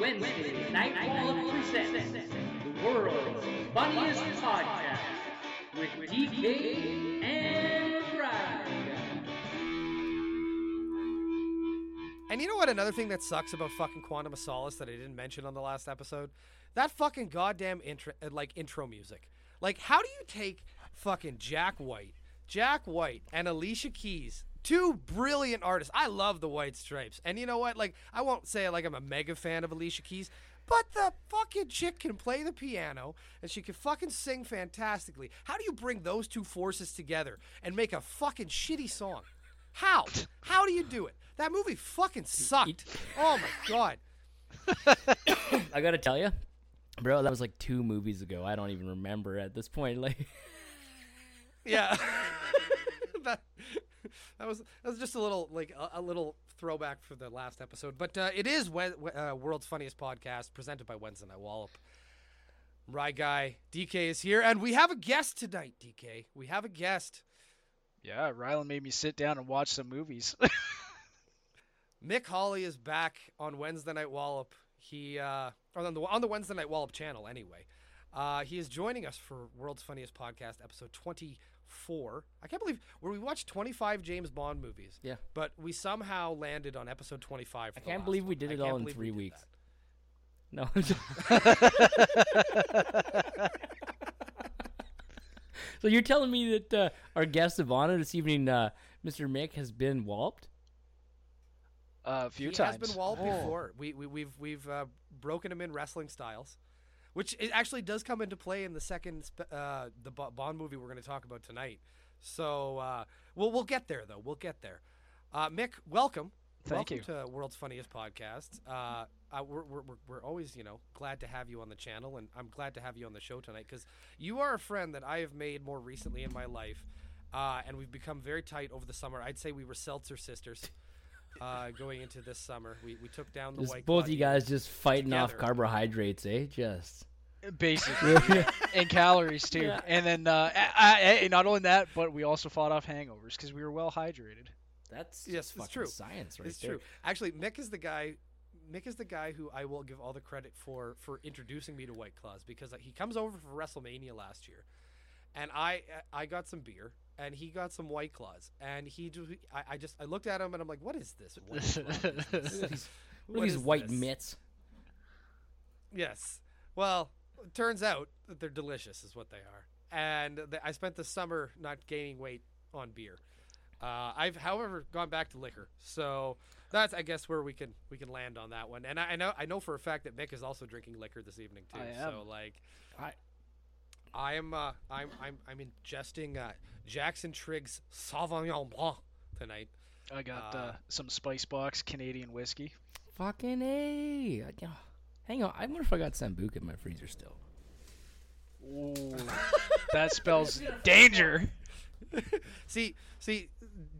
Wednesday Night Wallop presents the world's funniest podcast with DK and Ryan. And you know what? Another thing that sucks about fucking Quantum of Solace that I didn't mention on the last episode, that fucking goddamn intro, uh, like intro music. Like, how do you take fucking Jack White, Jack White, and Alicia Keys, two brilliant artists? I love the White Stripes, and you know what? Like, I won't say like I'm a mega fan of Alicia Keys. But the fucking chick can play the piano and she can fucking sing fantastically. How do you bring those two forces together and make a fucking shitty song? How? How do you do it? That movie fucking sucked. Oh my god. I gotta tell you, bro, that was like two movies ago. I don't even remember at this point. Like, Yeah. that, that was that was just a little like a, a little throwback for the last episode, but uh, it is we- uh, world's funniest podcast presented by Wednesday Night Wallop. Right guy DK is here, and we have a guest tonight. DK, we have a guest. Yeah, Rylan made me sit down and watch some movies. Mick Hawley is back on Wednesday Night Wallop. He uh, on the on the Wednesday Night Wallop channel anyway. Uh, he is joining us for World's Funniest Podcast, episode twenty-four. I can't believe where we watched twenty-five James Bond movies. Yeah. but we somehow landed on episode twenty-five. I can't last believe we did it all in believe we three weeks. that. no. So you're telling me that uh, our guest of honor this evening, uh, Mr. Mick, has been walloped? Uh, a few he times. has been walloped Oh. before. We, we we've we've uh, broken him in wrestling styles, which it actually does come into play in the second uh, the Bond movie we're going to talk about tonight. So uh, we'll we'll get there though. We'll get there. Uh, Mick, welcome. Thank welcome you. to World's Funniest Podcast. Uh, uh, we're, we're, we're, always, you know, glad to have you on the channel, and I'm glad to have you on the show tonight because you are a friend that I have made more recently in my life, uh, and we've become very tight over the summer. I'd say we were seltzer sisters uh, going into this summer. We, we took down the Just white. both Claw you guys just fighting off carbohydrates, eh? Just. Basically, and calories too. Yeah. And then uh, I, I, not only that, but we also fought off hangovers because we were well hydrated. That's Yes, just it's fucking true. science right it's there. true. Actually, Mick is the guy. Mick is the guy who I will give all the credit for for introducing me to White Claws because he comes over for WrestleMania last year, and I I got some beer and he got some White Claws and he I, I just I looked at him and I'm like, what is this? White Claw business? Look at What these white this? mitts. Yes. Well, it turns out that they're delicious, is what they are. And th- I spent the summer not gaining weight on beer. Uh, I've, however, gone back to liquor. So that's, I guess, where we can we can land on that one. And I, I know I know for a fact that Mick is also drinking liquor this evening too. So like, I- I am uh, I'm I'm I'm ingesting uh, Jackson Triggs Sauvignon Blanc tonight. I got Uh, uh, some Spice Box Canadian whiskey. Fucking A. I- yeah. Hang on. I wonder if I got Sambuca in my freezer still. Ooh, that spells danger. See, see,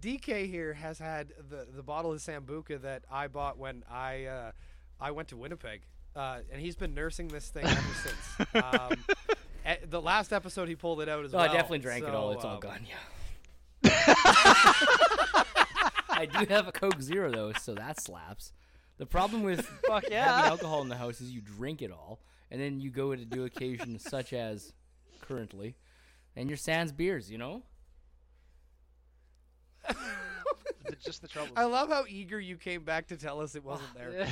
DK here has had the the bottle of Sambuca that I bought when I uh, I went to Winnipeg, uh, and he's been nursing this thing ever since. Um, the last episode he pulled it out as Oh, well. I definitely drank it all. so, It's all um, gone. Yeah. I do have a Coke Zero though, so that slaps. The problem with Fuck having alcohol in the house is you drink it all, and then you go to do occasions such as currently, and your sans beers. You know. Just the trouble. I love how eager you came back to tell us it wasn't there.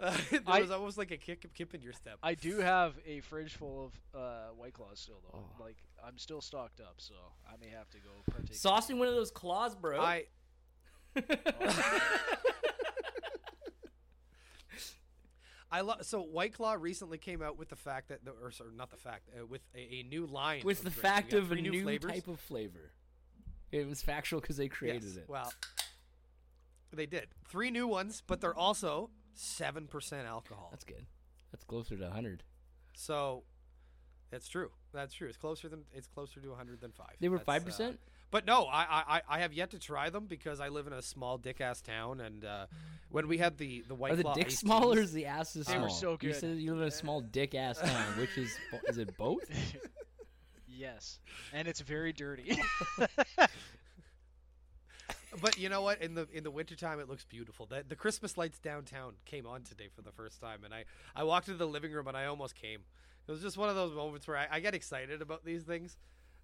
Uh, there I- was almost like a kick, kip in your step. I do have a fridge full of uh, White Claws still, though. Oh. Like I'm still stocked up, so I may have to go partake. Saucing one of those claws, bro. I I love so White Claw recently came out with the fact that the or sorry, not the fact uh, with a, a new line with the drinks. We fact of a three new type of flavor. It was factual because they created Yes, it. Well, they did three new ones, but they're also seven percent alcohol. That's good. That's closer to 100. so that's true. That's true. It's closer than it's closer to 100 than five. They were That's, five uh, percent. But no, I, I I- I have yet to try them because I live in a small dick ass town, and uh, when we had the the white Are the Claw dick iced small or is the ass is They small? were so good. You said you live in a small dick ass town. Which is is it both? yes, and it's very dirty. But you know what? In the in the wintertime, it looks beautiful. The, the Christmas lights downtown came on today for the first time, and I, I walked into the living room and I almost came. It was just one of those moments where I, I get excited about these things.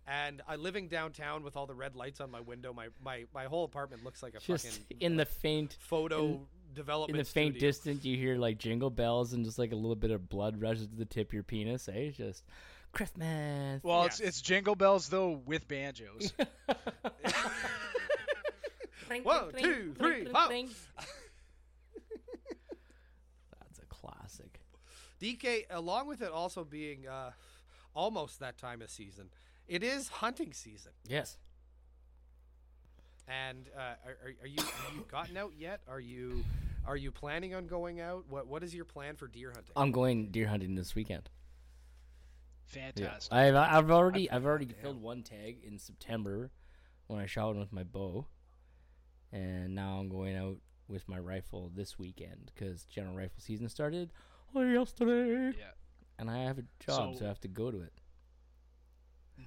And I living downtown with all the red lights on my window, my, my, my whole apartment looks like a Just fucking in the faint photo in development. in the faint studio. distance, you hear like jingle bells and just like a little bit of blood rushes to the tip of your penis. Eh? Just Christmas. Well, it's it's jingle bells though with banjos. One, two, three, four. That's a classic. DK, along with it also being uh, almost that time of season, it is hunting season. Yes. And uh, are, are, are you have you gotten out yet? Are you are you planning on going out? What what is your plan for deer hunting? I'm going deer hunting this weekend. Fantastic. I've I've already I've already filled one tag in September when I shot one with my bow, and now I'm going out with my rifle this weekend because general rifle season started yesterday. Yeah. And I have a job, so, So- I have to go to it.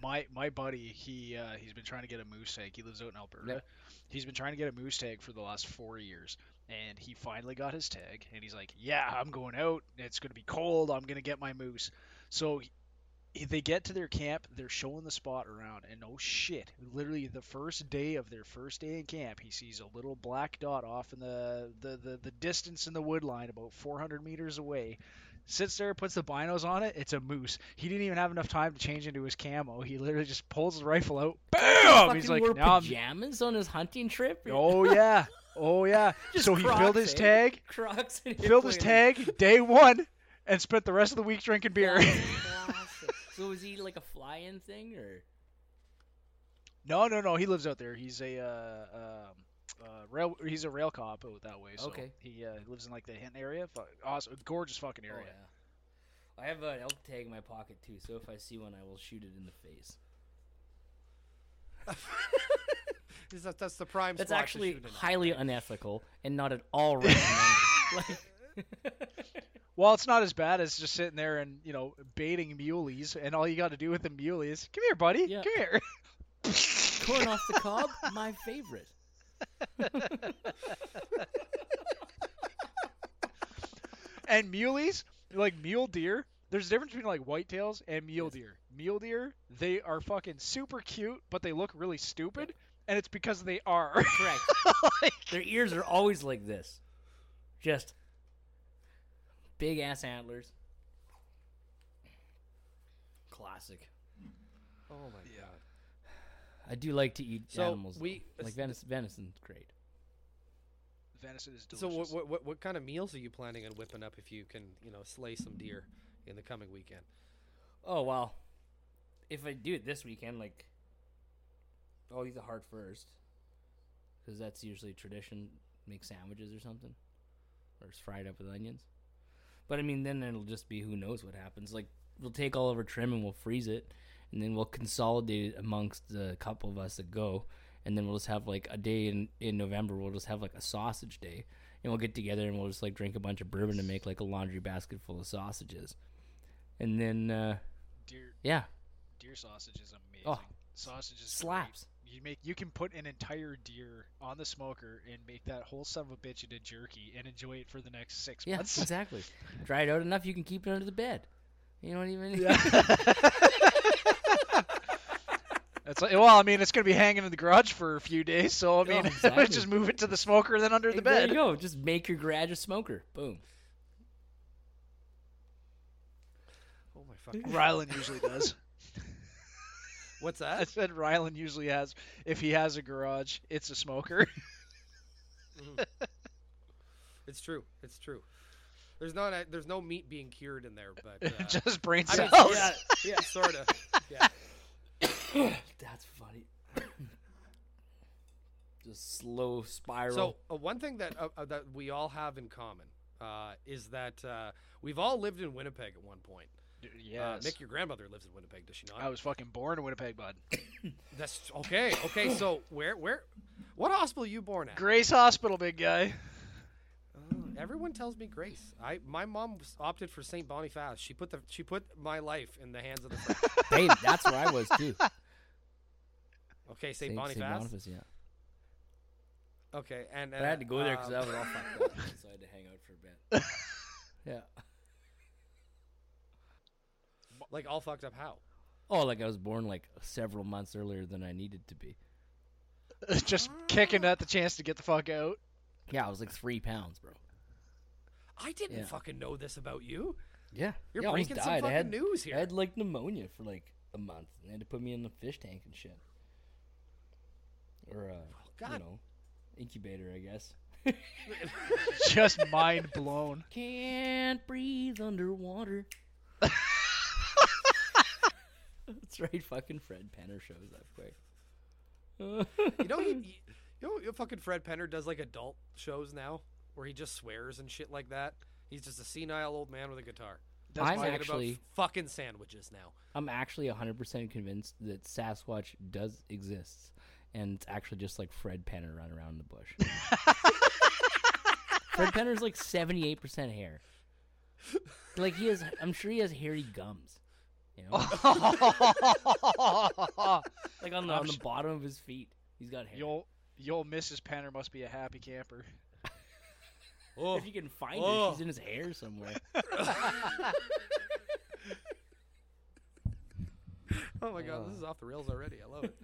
My my buddy, he uh, he's been trying to get a moose tag. He lives out in Alberta. Yep. He's been trying to get a moose tag for the last four years, and he finally got his tag. And he's like, "Yeah, I'm going out. It's going to be cold. I'm going to get my moose." So they get to their camp. They're showing the spot around, and oh shit! Literally the first day of their first day in camp, he sees a little black dot off in the the the, the distance in the wood line, about 400 meters away sits there, puts the binos on it. It's a moose. He didn't even have enough time to change into his camo. He literally just pulls his rifle out. Bam! He's like, now I'm. pajamas on his hunting trip. Oh yeah, oh yeah. So he filled his eh? tag, Crocs. Filled his tag day one, and spent the rest of the week drinking beer. so is he like a fly-in thing or? no, no, no. He lives out there. He's a uh, um, uh, rail. He's a rail cop out that way. So Okay. He uh, lives in like the Hinton area. Awesome, gorgeous fucking area. Oh, area. yeah. I have an elk tag in my pocket too, so if I see one, I will shoot it in the face. Is that's the prime. That's spot to actually shoot highly unethical and not at all recommended. like, Well, it's not as bad as just sitting there and you know baiting muleys, and all you got to do with the muley is, "Come here, buddy. Yeah. Come here." corn off the cob, my favorite. and muleys, like mule deer, there's a difference between like whitetails and mule deer. Mule deer, they are fucking super cute, but they look really stupid, and it's because they are. Correct. Like, Their ears are always like this, just big ass antlers. Classic. Oh my Yeah. god. I do like to eat So animals. we- though. like venison. Venison's great. venison is delicious. So what what what kind of meals are you planning on whipping up if you can you know slay some deer in the coming weekend? Oh well, if I do it this weekend, like I'll eat the heart first, because that's usually tradition. Make sandwiches or something, or it's fried up with onions. But I mean, then it'll just be who knows what happens. Like we'll take all of our trim and we'll freeze it, and then we'll consolidate it amongst the couple of us that go, and then we'll just have like a day in in November. We'll just have like a sausage day, and we'll get together and we'll just like drink a bunch of bourbon and make like a laundry basket full of sausages, and then uh, deer yeah, deer sausage is amazing. Oh, sausage is slaps. Great. You make you can put an entire deer on the smoker and make that whole son of a bitch into jerky and enjoy it for the next six Yeah, months. exactly. Dry it out enough, you can keep it under the bed. You know what I mean? It's like, well, I mean, it's gonna be hanging in the garage for a few days, so I oh, mean, exactly. just move it to the smoker and then under the there bed. There you go. Just make your garage a smoker. Boom. Oh my fucking. Rylan usually does. What's that? I said Rylan usually has, if he has a garage, it's a smoker. It's true. It's true. There's not a, there's no meat being cured in there, but uh, just brain I mean, cells. yeah, yeah, sort of. Yeah. That's funny. Just slow spiral. So uh, one thing that uh, uh, that we all have in common uh, is that uh, we've all lived in Winnipeg at one point. Dude, Uh. Nick, your grandmother lives in Winnipeg, does she not? I was fucking born in Winnipeg, bud. That's okay. Okay, so where where what hospital are you born at? Grace Hospital, big guy. Uh, everyone tells me Grace. I my mom opted for St. Boniface. She put the she put my life in the hands of the French. hey, that's where I was too. Okay, St. Saint- Boniface. Saint Boniface, yeah. Okay, and, But I had to go there because I was all fucked up, so I had to hang out for a bit. yeah. Like all fucked up. How? Oh, like I was born like several months earlier than I needed to be. Just kicking at the chance to get the fuck out. Yeah, I was like three pounds, bro. I didn't Yeah. fucking know this about you. Yeah, You're yeah, I almost breaking some died. fucking I had, news here. I had like pneumonia for like a month. and They had to put me in the fish tank and shit, or uh, God. you know, incubator, I guess. Just mind blown. Can't breathe underwater. That's right. Fucking Fred Penner shows up quick. You know, he, he- you know, fucking Fred Penner does like adult shows now, where he just swears and shit like that. He's just a senile old man with a guitar. That's I'm actually- about fucking sandwiches now. I'm actually 100% convinced that Sasquatch does exist, and it's actually just like Fred Penner running around in the bush. Fred Penner's like 78% hair. Like he has, I'm sure he has hairy gums. You know, like on the on the bottom of his feet, he's got hair. Yo, yo, Mrs. Penner must be a happy camper. Oh, If you can find Oh. her, she's in his hair somewhere. oh my god, this is off the rails already. I love it.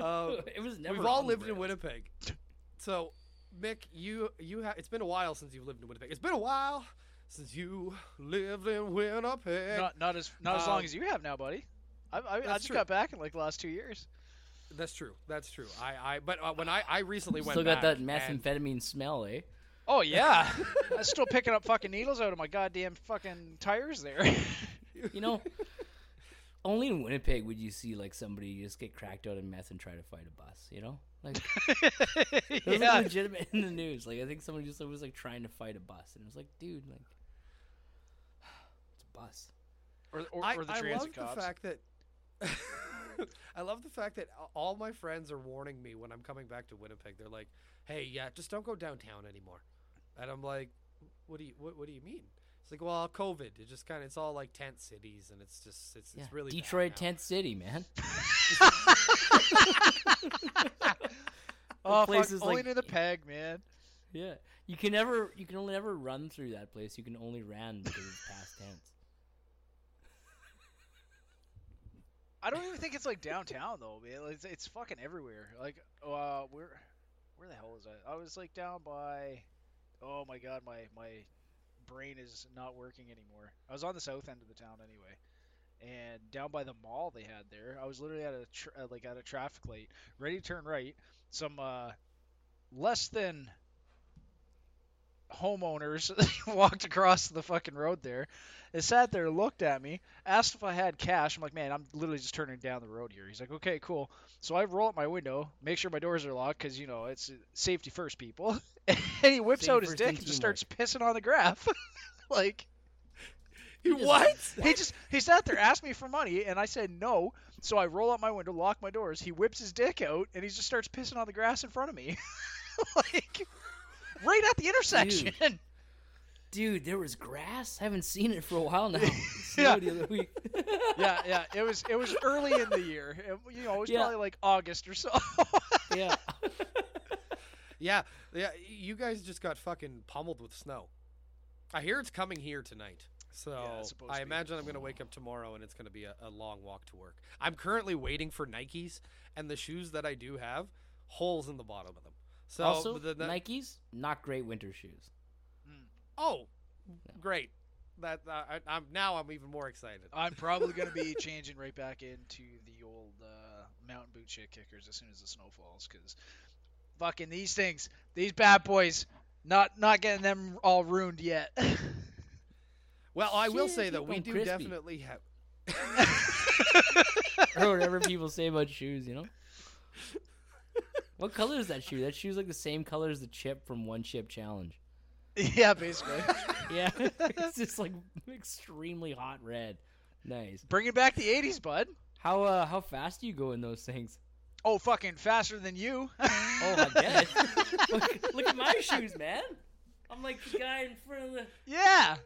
Um, it was never. We've all on the lived in. Winnipeg. So, Mick, you you ha- it's been a while since you've lived in Winnipeg. It's been a while since you lived in Winnipeg. Not not as not as long Um, as you have now, buddy. I, I, I just true. got back in like the last two years. That's true. That's true. I I but uh, when I I recently went Still got that back and- methamphetamine smell, eh? Oh yeah, I'm still picking up fucking needles out of my goddamn fucking tires there. You know, only in Winnipeg would you see like somebody just get cracked out of meth and try to fight a bus. You know, like it was yeah, legitimate in the news. Like I think someone just was like trying to fight a bus, and it was like, dude, like it's a bus. or, or, I, or the I transit love cops. the fact that I love the fact that all my friends are warning me when I'm coming back to Winnipeg. They're like, "Hey, yeah, just don't go downtown anymore." And I'm like, "What do you what, what do you mean?" It's like, "Well, COVID. It just kind of it's all like tent cities, and it's just it's Yeah, it's really Detroit tent city, man. oh, fuck, places only like- in the peg, man. Yeah, you can never, you can only ever run through that place. You can only run because it's past tense. I don't even think it's like downtown though, man. It's, it's fucking everywhere. Like, uh, where, where the hell is that? I was like down by, oh my god, my my brain is not working anymore. I was on the south end of the town anyway, and down by the mall they had there. I was literally at a tr- uh, like at a traffic light, ready to turn right. Some uh, less than homeowners walked across the fucking road there. They sat there, looked at me, asked if I had cash. I'm like, man, I'm literally just turning down the road here. He's like, okay, cool. So I roll up my window, make sure my doors are locked because you know it's uh, safety first, people. and he whips Safety out his first dick and and just teamwork. starts pissing on the graph. like he what? he just he sat there, asked me for money, and I said no. So I roll up my window, lock my doors. He whips his dick out, and he just starts pissing on the grass in front of me, like right at the intersection. Dude, there was grass. I haven't seen it for a while now. Yeah. The other week. yeah, yeah. It was it was early in the year. It- you know, it was Yeah. probably like August or so. yeah. Yeah, yeah. You guys just got fucking pummeled with snow. I hear it's coming here tonight. So Yeah, I imagine I'm going to wake up tomorrow and it's going to be a, a long walk to work. I'm currently waiting for Nikes, and the shoes that I do have, holes in the bottom of them. So also, the, the, Nikes, not great winter shoes. oh, great. That uh, I, I'm now I'm even more excited. I'm probably gonna be changing right back into the old uh, mountain boot shit kickers as soon as the snow falls, because fucking these things, these bad boys, not not getting them all ruined yet. Well, I will say keep though, we do crispy. definitely have. or whatever people say about shoes, you know? What color is that shoe? That shoe's like the same color as the chip from One Chip Challenge. yeah, basically. Yeah. it's just like extremely hot red. Nice. Bringing back the '80s, bud. How uh how fast do you go in those things? Oh, fucking faster than you. Oh, I bet. look, look at my shoes, man. I'm like the guy in front of the yeah.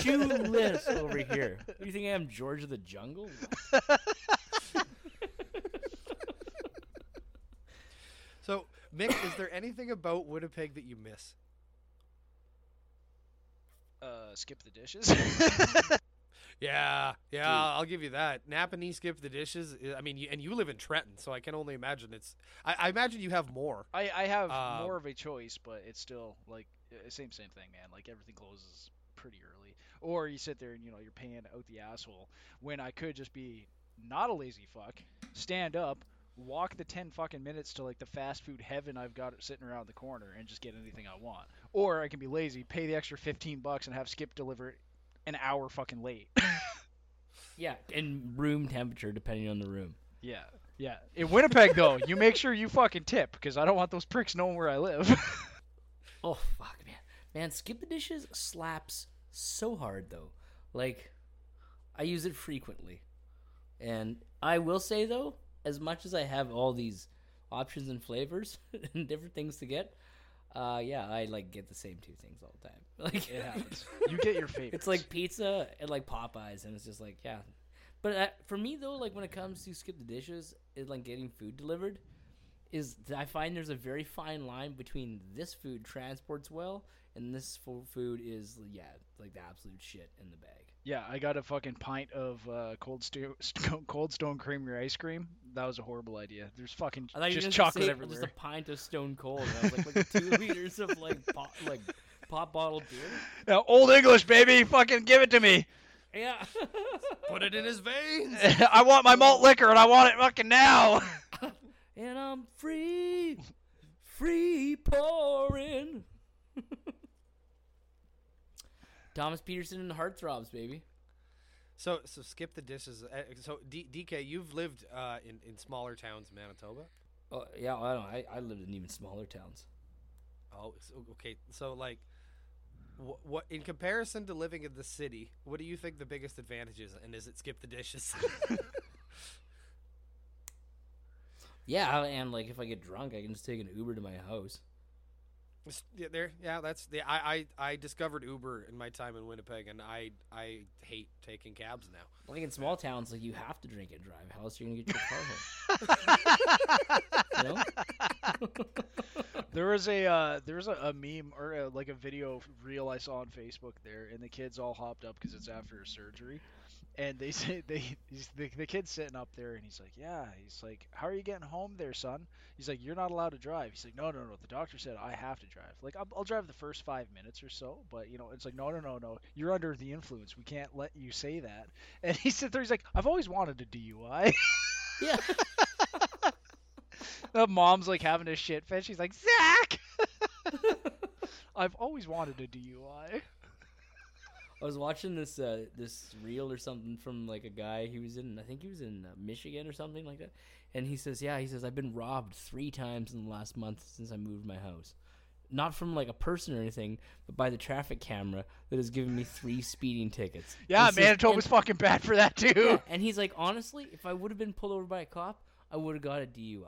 shoeless over here. You think I am George of the Jungle? So Mick, is there anything about Winnipeg that you miss? Uh, skip the dishes. Yeah, yeah, Dude. I'll give you that. Napanee skip the dishes. I- I mean, you, and you live in Trenton, so I can only imagine it's. I, I imagine you have more. I, I have Um, more of a choice, but it's still like uh, same same thing, man. Like everything closes pretty early, or you sit there and you know you're paying out the asshole when I could just be not a lazy fuck, stand up, walk the ten fucking minutes to like the fast food heaven I've got sitting around the corner and just get anything I want, or I can be lazy, pay the extra fifteen bucks and have Skip deliver it an hour fucking late. Yeah, and room temperature depending on the room. yeah, yeah. In Winnipeg though, you make sure you fucking tip because I don't want those pricks knowing where I live. Oh fuck, man, man, skip the dishes slaps so hard though. Like, I use it frequently, and I will say though, as much as I have all these options and flavors and different things to get, uh, yeah, I like get the same two things all the time. Like It happens. You get your favorite. It's like pizza and like Popeyes, and it's just like yeah. But uh, for me though, like when it comes to skip the dishes, is like getting food delivered, is I find there's a very fine line between this food transports well and this fo- food is yeah like the absolute shit in the bag. Yeah, I got a fucking pint of uh, cold sto- cold stone creamery ice cream. That was a horrible idea. There's fucking I thought just gonna chocolate say everywhere. Just a pint of Stone Cold. And I was like, like two liters of like pop, like pop bottled beer. Now, old English, baby. Fucking give it to me. Yeah. Put it in his veins. I want my malt liquor and I want it fucking now. and I'm free, free pouring. Thomas Peterson and the Heartthrobs, baby. So, so skip the dishes. Uh, So, D- DK, you've lived uh, in in smaller towns, in Manitoba. Oh yeah, I don't. I, I lived in even smaller towns. Oh, so, okay. So, like, what, what in comparison to living in the city, what do you think the biggest advantage is? And is it skip the dishes? Yeah, and like if I get drunk, I can just take an Uber to my house. Just- yeah, there, yeah, that's the. I, I I discovered Uber in my time in Winnipeg, and I I hate taking cabs now. Like in small towns, like you have to drink and drive. How else are you gonna get your car home? there was a uh, there was a, a meme or a, like a video reel I saw on Facebook there, and the kids all hopped up because it's after a surgery, and they say they he's, the the kid's sitting up there, and he's like, yeah, he's like, how are you getting home there, son? He's like, you're not allowed to drive. He's like, no, no, no. The doctor said I have to drive. Like, I'll, I'll drive the first five minutes or so, but you know, it's like, no, no, no, no. You're under the influence. We can't let you say that. And he sits there. He's like, I've always wanted a DUI. yeah. the mom's like having a shit fit. She's like, Zach, I've always wanted a DUI. I was watching this uh, this reel or something from like a guy. He was in, I think he was in uh, Michigan or something like that. And he says, "Yeah, he says I've been robbed three times in the last month since I moved my house. Not from like a person or anything, but by the traffic camera that has given me three speeding tickets." Yeah, says- Manitoba's and- fucking bad for that too. yeah, and he's like, honestly, if I would have been pulled over by a cop, I would have got a DUI.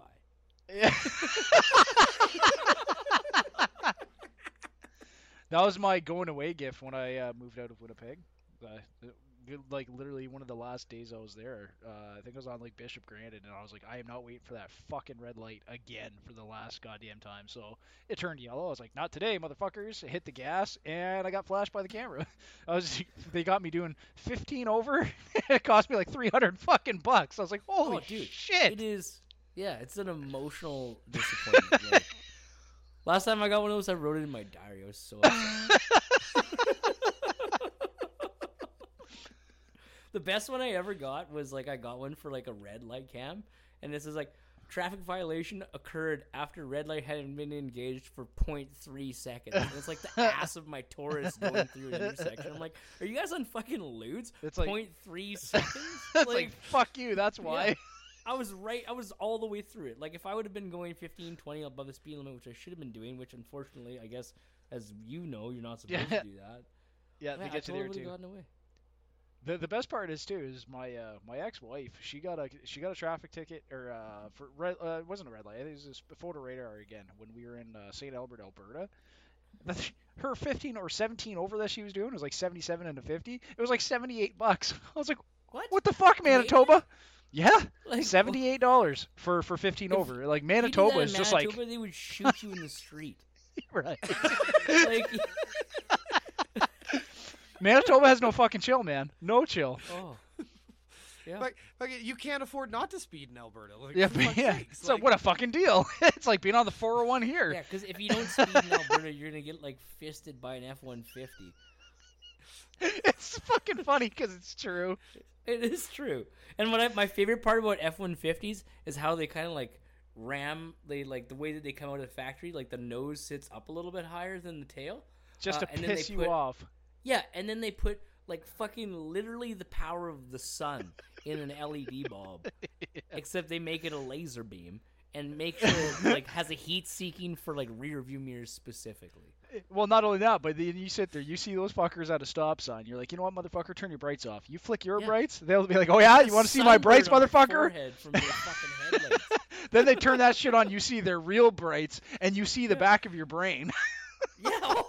Yeah. that was my going away gift when I uh, moved out of Winnipeg. Uh, like literally one of the last days I was there. Uh, I think I was on like Bishop Grandin, and I was like, I am not waiting for that fucking red light again for the last goddamn time. So it turned yellow. I was like, not today, motherfuckers. I hit the gas, and I got flashed by the camera. I was, they got me doing 15 over. it cost me like 300 fucking bucks. I was like, holy Oh, dude, shit. It is, yeah, it's an emotional disappointment. like, last time I got one of those, I wrote it in my diary. I was so the best one I ever got was like I got one for like a red light cam, and this is like traffic violation occurred after red light hadn't been engaged for 0.3 seconds. And it's like the ass of my Taurus going through an intersection. I'm like, are you guys on fucking lewds? It's like- 0.3 seconds. It's like, fuck you. That's why. Yeah. I was right. I was all the way through it. Like if I would have been going 15, 20 above the speed limit, which I should have been doing, which unfortunately, I guess, as you know, you're not supposed Yeah. to do that. Yeah, they Yeah, I get you totally there too. The the best part is too is my uh, my ex-wife. She got a she got a traffic ticket or uh for red uh, it wasn't a red light. It was just a photo radar again when we were in uh, St. Albert, Alberta. Her 15 or 17 over that she was doing was like 77 and a 50. It was like 78 bucks. I was like, What? what the fuck? Manitoba? Yeah, Like, seventy-eight dollars for for fifteen If- over. Like if you did Manitoba is in just Manitoba, they would shoot you in the street. like right. like, Manitoba has no fucking chill, man. No chill. oh, yeah. Like, like you can't afford not to speed in Alberta. Like, Yeah, but yeah. sakes, So like- what a fucking deal! it's like being on the 401 here. Yeah, because if you don't speed in Alberta, you're gonna get like fisted by an F one fifty. it's fucking funny because it's true. It is true. And what I, my favorite part about F one fifties is how they kind of like ram. They like the way that they come out of the factory. Like the nose sits up a little bit higher than the tail. Just Uh, to and then they piss you put- off. Yeah, and then they put like fucking literally the power of the sun in an LED bulb. Except they make it a laser beam and make sure it like has a heat seeking for like rear view mirrors specifically. Well, not only that, but then you sit there, you see those fuckers at a stop sign. You're like, you know what, motherfucker, turn your brights off. You flick your Yeah. brights, they'll be like, oh yeah, you want to see my brights, Sunburn on the motherfucker? forehead From your fucking headlights. then they turn that shit on. You see their real brights, and you see the back of your brain. Yeah, oh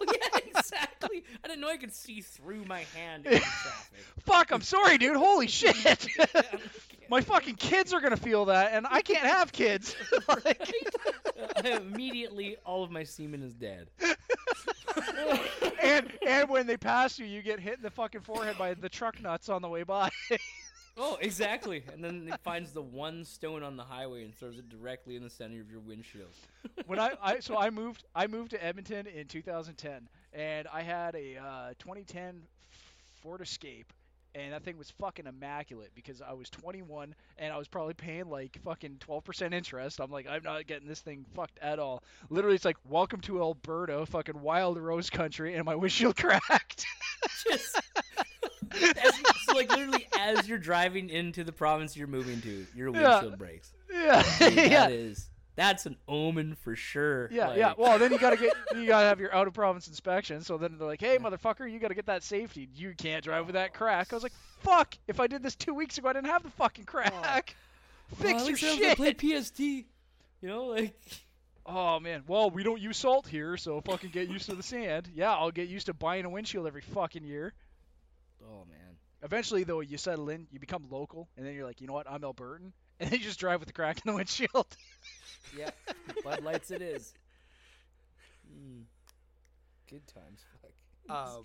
exactly. I didn't know I could see through my hand. Fuck, I'm sorry, dude. Holy shit. My fucking kids are gonna feel that, and I can't have kids. like, immediately all of my semen is dead. and and when they pass you, you get hit in the fucking forehead by the truck nuts on the way by. Oh, exactly. And then it finds the one stone on the highway and throws it directly in the center of your windshield. when I, I so I moved I moved to Edmonton in 2010, and I had a uh, 2010 Ford Escape, and that thing was fucking immaculate because I was 21 and I was probably paying like fucking 12% interest. I'm like, I'm not getting this thing fucked at all. Literally, it's like welcome to Alberta, fucking wild rose country, and my windshield cracked. Just as so like literally as you're driving into the province you're moving to, your Yeah. windshield breaks. yeah, Dude, yeah. That is that's an omen for sure. Yeah, yeah. Well, then you gotta get you gotta have your out of province inspection. So then they're like, "Hey, motherfucker, you gotta get that safety. You can't drive with that crack." I was like, "Fuck! If I did this two weeks ago, I didn't have the fucking crack. well, Fix at your least I don't have to shit." play PST. You know, like Oh man. Well, we don't use salt here, so fucking get used to the sand. Yeah, I'll get used to buying a windshield every fucking year. oh man. Eventually, though, you settle in, you become local, and then you're like, you know what? I'm Albertan, and then you just drive with the crack in the windshield. Yeah, Bud Lights it is. Mm. Good times. Fuck. Um,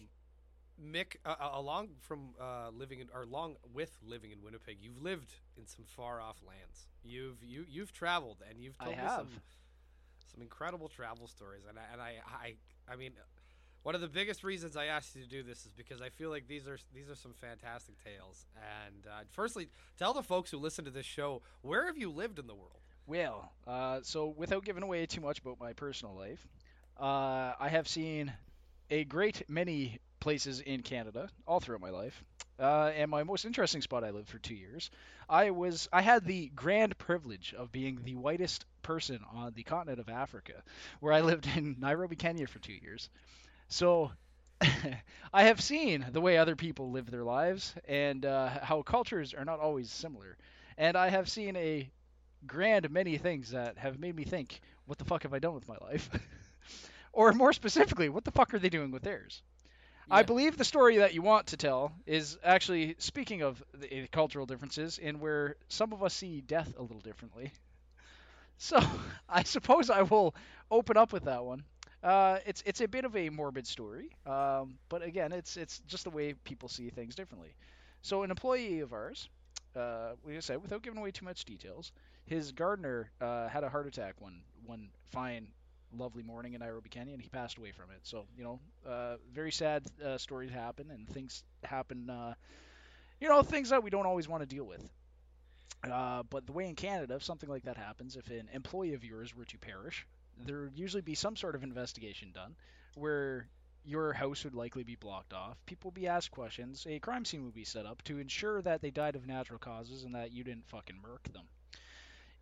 Mick, uh, uh, along from uh, living in, or along with living in Winnipeg, you've lived in some far off lands. You've you you've traveled and you've I told me have. some some incredible travel stories. And I, and I I I mean, one of the biggest reasons I asked you to do this is because I feel like these are these are some fantastic tales. And uh, firstly, tell the folks who listen to this show where have you lived in the world? Well, uh, so without giving away too much about my personal life, uh, I have seen a great many places in Canada all throughout my life. Uh, and my most interesting spot I lived for two years. I was I had the grand privilege of being the whitest person on the continent of Africa, where I lived in Nairobi, Kenya for two years. So I have seen the way other people live their lives and uh, how cultures are not always similar. And I have seen a grand many things that have made me think, what the fuck have I done with my life? or more specifically, what the fuck are they doing with theirs? I believe the story that you want to tell is actually speaking of the cultural differences in where some of us see death a little differently. So I suppose I will open up with that one. Uh, it's it's a bit of a morbid story, um, but again, it's it's just the way people see things differently. So an employee of ours, uh, like I said, without giving away too much details, his gardener uh, had a heart attack one one fine, lovely morning in Nairobi, Kenya, and he passed away from it. So you know, uh, very sad uh, stories happen, and things happen. Uh, you know, things that we don't always want to deal with. Uh, but the way in Canada, if something like that happens, if an employee of yours were to perish, there would usually be some sort of investigation done where your house would likely be blocked off. People would be asked questions. A crime scene would be set up to ensure that they died of natural causes and that you didn't fucking murk them.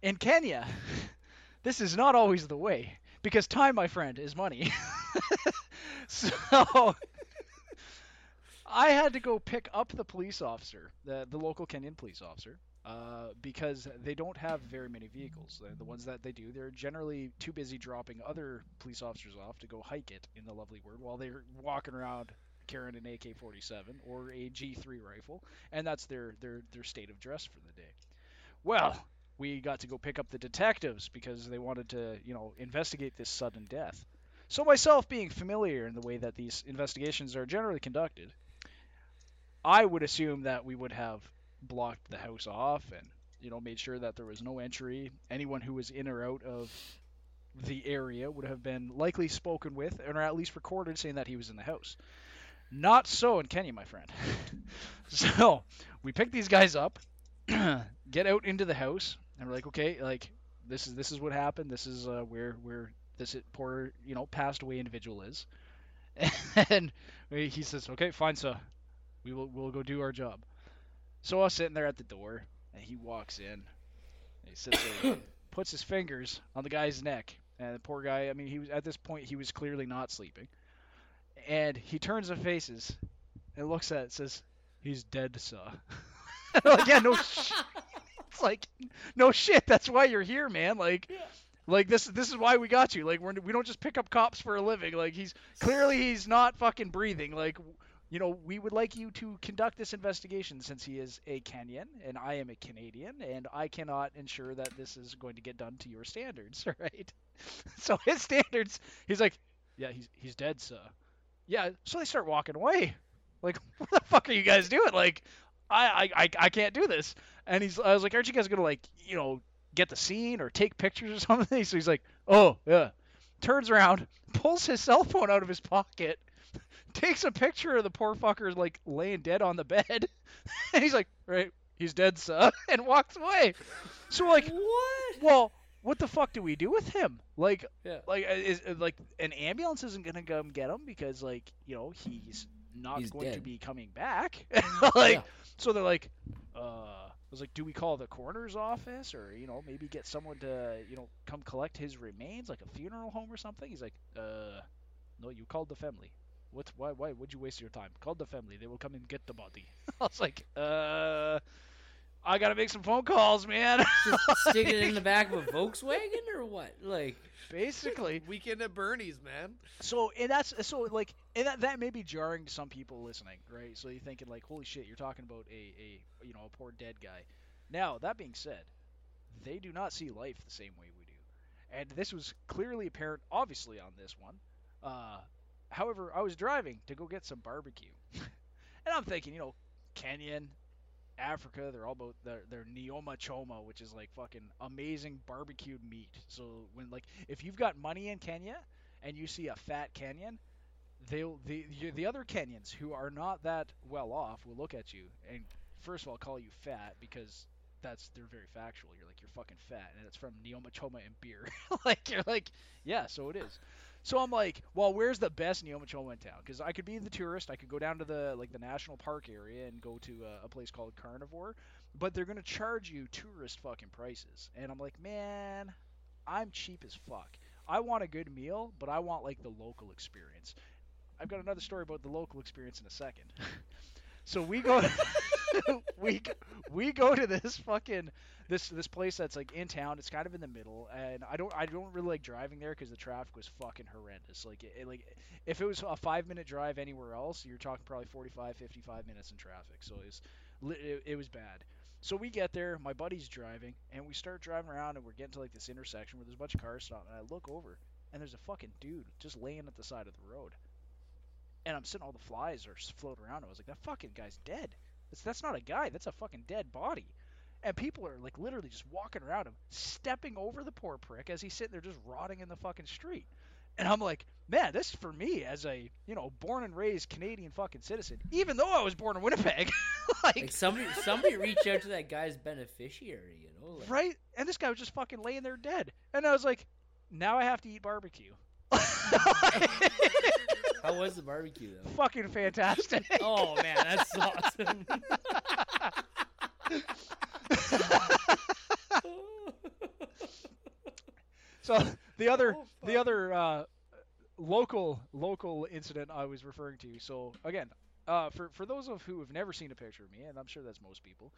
In Kenya, this is not always the way because time, my friend, is money. so I had to go pick up the police officer, the the local Kenyan police officer, uh, because they don't have very many vehicles. The, ones that they do, they're generally too busy dropping other police officers off to go hike it in the lovely word while they're walking around carrying an AK-47 or a G3 rifle, and that's their their their state of dress for the day. Well, we got to go pick up the detectives because they wanted to, you know, investigate this sudden death. So myself being familiar in the way that these investigations are generally conducted, I would assume that we would have blocked the house off and, you know, made sure that there was no entry. Anyone who was in or out of the area would have been likely spoken with or at least recorded saying that he was in the house. Not so in Kenya, my friend. so we pick these guys up, get out into the house, and we're like, okay, like this is this is what happened. This is uh, where where this poor you know passed away individual is. And he says, okay, fine, sir. We will we'll go do our job. So I was sitting there at the door, and he walks in. And he sits there, puts his fingers on the guy's neck, and the poor guy. I mean, he was at this point he was clearly not sleeping, and he turns and faces, and looks at it, says, "He's dead, sir." like, yeah, no. Sh-. It's like, no shit. That's why you're here, man. Like, like this. This is why we got you. Like, we're, we don't just pick up cops for a living. Like, he's clearly he's not fucking breathing. Like, you know, we would like you to conduct this investigation since he is a Kenyan and I am a Canadian, and I cannot ensure that this is going to get done to your standards, right? So his standards, he's like, yeah, he's he's dead, sir. Yeah, so they start walking away. Like, what the fuck are you guys doing? Like, I I I, can't do this. And he's, I was like, aren't you guys gonna like, you know, get the scene or take pictures or something? So he's like, oh yeah. Turns around, pulls his cell phone out of his pocket, takes a picture of the poor fucker like laying dead on the bed, and he's like, right, he's dead, sir, and walks away. So like, What? well, what the fuck do we do with him? Like, Yeah. like uh, is uh, like an ambulance isn't gonna come get him because like you know he's not He's going to be coming back. like, Yeah. so they're like, uh, I was like, do we call the coroner's office or you know maybe get someone to you know come collect his remains like a funeral home or something? He's like, uh, no, you called the family. What? Why? Why would you waste your time? Call the family. They will come and get the body. I was like, uh, I gotta make some phone calls, man. Just stick it in the back of a Volkswagen or what? Like, Basically, Weekend at Bernie's, man. So and that's so like and that, that may be jarring to some people listening, right? So you're thinking like, holy shit, you're talking about a, a you know a poor dead guy. Now that being said, they do not see life the same way we do, and this was clearly apparent, obviously on this one. Uh, however, I was driving to go get some barbecue, and I'm thinking, you know, Kenyan, Africa, they're all about their their nyama choma, which is like fucking amazing barbecued meat. So when like if you've got money in Kenya and you see a fat Kenyan, they'll the the other Kenyans who are not that well off will look at you and first of all call you fat because that's they're very factual. You're like you're fucking fat, and it's from nyama choma and beer. like you're like yeah, so it is. So I'm like, well, where's the best Nyama Choma in town? Because I could be the tourist, I could go down to the like the national park area and go to a, a place called Carnivore, but they're gonna charge you tourist fucking prices. And I'm like, man, I'm cheap as fuck. I want a good meal, but I want like the local experience. I've got another story about the local experience in a second. so we go, we we go to this fucking this this place that's like in town. It's kind of in the middle, and I don't I don't really like driving there because the traffic was fucking horrendous. Like it, it- like if it was a five minute drive anywhere else, you're talking probably 45, 55 minutes in traffic. So it, it was bad. So we get there, my buddy's driving, and we start driving around, and we're getting to like this intersection where there's a bunch of cars stopped, And I look over, and there's a fucking dude just laying at the side of the road. And I'm sitting, all the flies are floating around. I was like, that fucking guy's dead. That's, that's not a guy. That's a fucking dead body. And people are like literally just walking around him, stepping over the poor prick as he's sitting there just rotting in the fucking street. And I'm like, man, this for me as a you know born and raised Canadian fucking citizen, even though I was born in Winnipeg, like, like somebody somebody reach out to that guy's beneficiary, you know? Like, right? And this guy was just fucking laying there dead. And I was like, now I have to eat barbecue. How was the barbecue though? fucking fantastic. Oh man, that's awesome. So the other Oh, the other uh, local local incident I was referring to. So again, uh, for for those of who have never seen a picture of me, and I'm sure that's most people,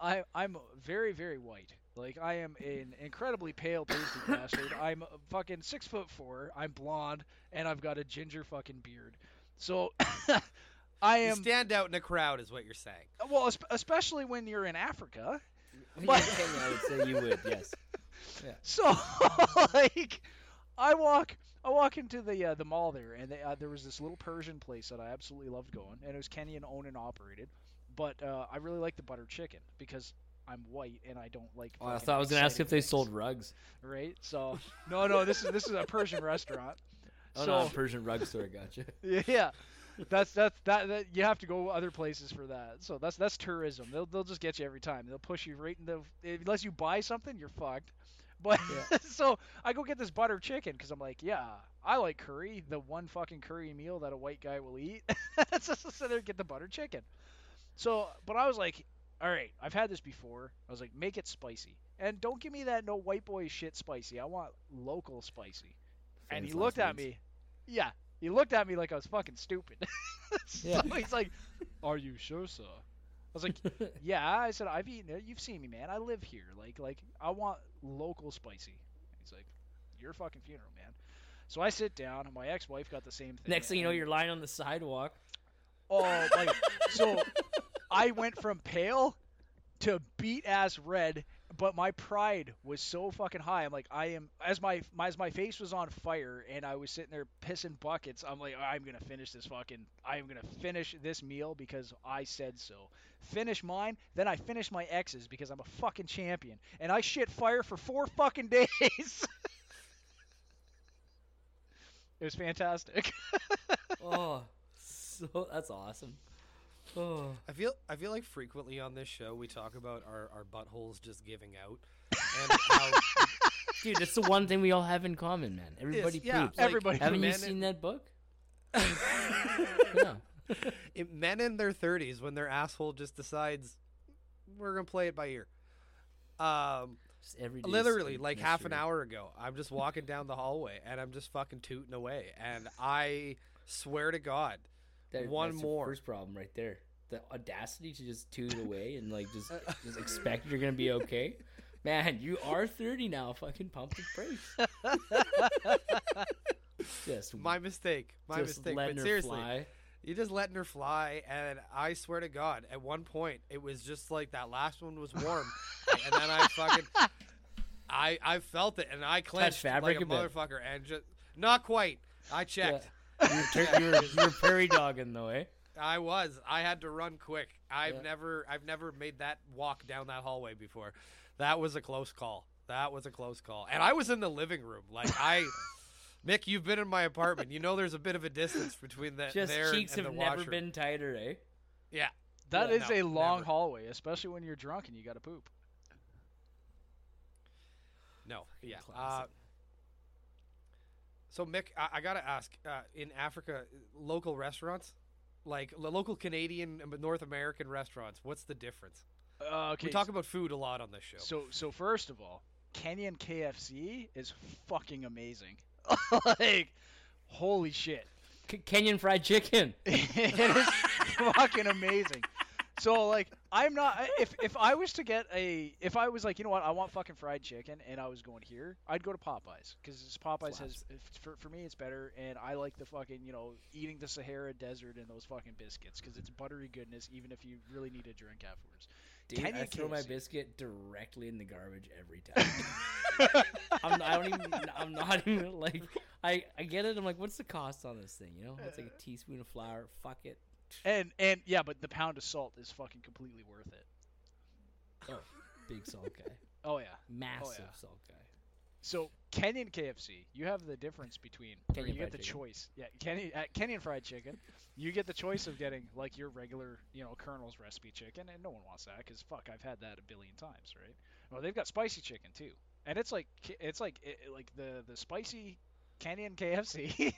I I'm very very white. Like I am an incredibly pale pasty bastard. I'm uh, fucking six foot four. I'm blonde, and I've got a ginger fucking beard. So I You am stand out in a crowd, is what you're saying. well, especially when you're in Africa, When But- Kenya, I would say you would. Yes. So like, I walk, I walk into the uh, the mall there, and they, uh, there was this little Persian place that I absolutely loved going, and it was Kenyan owned and operated. But uh, I really like the butter chicken because I'm white and I don't like. Oh, I thought I was gonna ask if they things, sold rugs. Right. So no, no, this is this is a Persian restaurant. Oh so no, Persian rug store. Gotcha. yeah. That's that's that, that you have to go other places for that. So that's that's tourism. They'll they'll just get you every time. They'll push you right in the unless you buy something, you're fucked. But Yeah. so I go get this butter chicken because I'm like, yeah, I like curry, the one fucking curry meal that a white guy will eat. so there get the butter chicken. So, but I was like, all right, I've had this before. I was like, make it spicy, and don't give me that no white boy shit spicy. I want local spicy. and he looked at me. Yeah, he looked at me like I was fucking stupid. so Yeah. he's like, "Are you sure, sir?" I was like, "Yeah." I said, "I've eaten it. You've seen me, man. I live here. Like, like I want local spicy." He's like, "Your fucking funeral, man." So I sit down, and my ex-wife got the same thing. Next thing you know, you're lying on the sidewalk. Oh, like so I went from pale to beat ass red, but my pride was so fucking high. I'm like, I am as my, as my face was on fire and I was sitting there pissing buckets. I'm like, I'm gonna finish this fucking. I am gonna finish this meal because I said so. Finish mine, then I finish my ex's because I'm a fucking champion, and I shit fire for four fucking days. it was fantastic. Oh, so that's awesome. Oh, I feel I feel like frequently on this show we talk about our, our buttholes just giving out, and how dude, that's the one thing we all have in common, man. Everybody yeah, poops. like, Everybody Haven't you men- seen that book? yeah. it, men in their thirties when their asshole just decides we're gonna play it by ear. Um, Just every day. literally like half an hour ago, I'm just walking down the hallway and I'm just fucking tooting away, and I swear to God, That, one that's more. First problem right there. The audacity to just tune it away and like just just expect you're gonna be okay. Man, you are 30 now. Fucking pump the brakes. just my mistake, my just mistake. letting But her seriously, fly. you just letting her fly, and I swear to God, at one point it was just like that last one was warm, and then I fucking, I I felt it, and I clenched fabric like a a bit. motherfucker, and just not quite. I checked. You were, tur- you were, you were prairie dogging though, eh? I was. I had to run quick. I've Yeah. never I've never made that walk down that hallway before. That was a close call. That was a close call. And I was in the living room. Like I Mick, you've been in my apartment. You know there's a bit of a distance between that Just there cheeks and have the never washroom. been tighter, eh? Yeah. That Yeah, is no, a long never. hallway, especially when you're drunk and you got to poop. No. Yeah. Uh, classic. So Mick, I, I gotta ask, uh, in Africa, local restaurants, like lo- local Canadian and North American restaurants, what's the difference? Uh, okay. We talk about food a lot on this show. so so first of all, Kenyan KFC is fucking amazing. like, holy shit, K- Kenyan fried chicken. it is fucking amazing. So like, I'm not. If if I was to get a, if I was like, you know what, I want fucking fried chicken, and I was going here, I'd go to Popeyes because Popeyes has, Slaps. for for me, it's better, and I like the fucking, you know, eating the Sahara Desert and those fucking biscuits because it's buttery goodness, even if you really need a drink afterwards. Dude, I Kenyan throw my biscuit directly in the garbage every time. I'm, I don't even. I'm not even like. I I get it. I'm like, what's the cost on this thing? You know, it's like a teaspoon of flour. Fuck it. And and yeah, but the pound of salt is fucking completely worth it. Oh, big salt guy, Oh yeah. massive yeah. salt guy. So Kenyan KFC, you have the difference between Kenyan you get the chicken. choice. Yeah, Kenyan uh, Kenyan fried chicken. You get the choice of getting like your regular, you know, Colonel's recipe chicken, and no one wants that because fuck, I've had that a billion times, right? Well, they've got spicy chicken too, and it's like it's like it, it- like the the spicy Kenyan KFC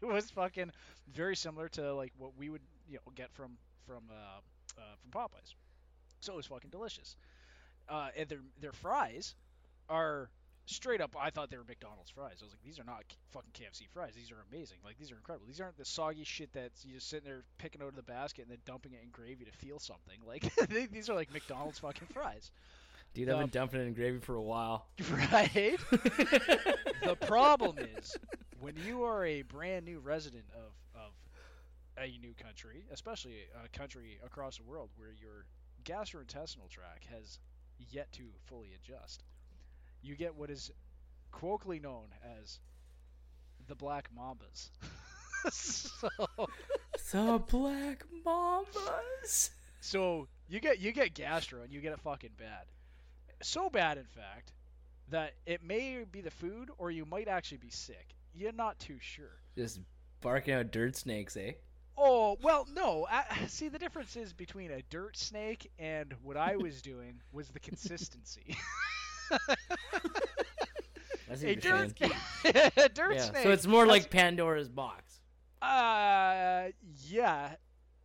was fucking very similar to like what we would you know get from from uh, uh, from Popeyes. So it was fucking delicious. Uh, and their their fries are straight up. I thought they were McDonald's fries. I was like, these are not fucking KFC fries. These are amazing. Like these are incredible. These aren't the soggy shit that's you just sitting there picking out of the basket and then dumping it in gravy to feel something. Like these are like McDonald's fucking fries, Dude, I've been dumping it in gravy for a while. right? the problem is when you are a brand new resident of of a new country, especially a country across the world where your gastrointestinal tract has yet to fully adjust. You get what is colloquially known as the black mambas. so, The Black Mambas. so you get you get gastro and you get it fucking bad. So bad, in fact, that it may be the food or you might actually be sick. You're not too sure. Just barking out dirt snakes, eh? Oh well, no. I, see, the difference is between a dirt snake and what I was doing was the consistency. A dirt, a dirt Yeah, snake. so it's more like Pandora's box. Uh, yeah.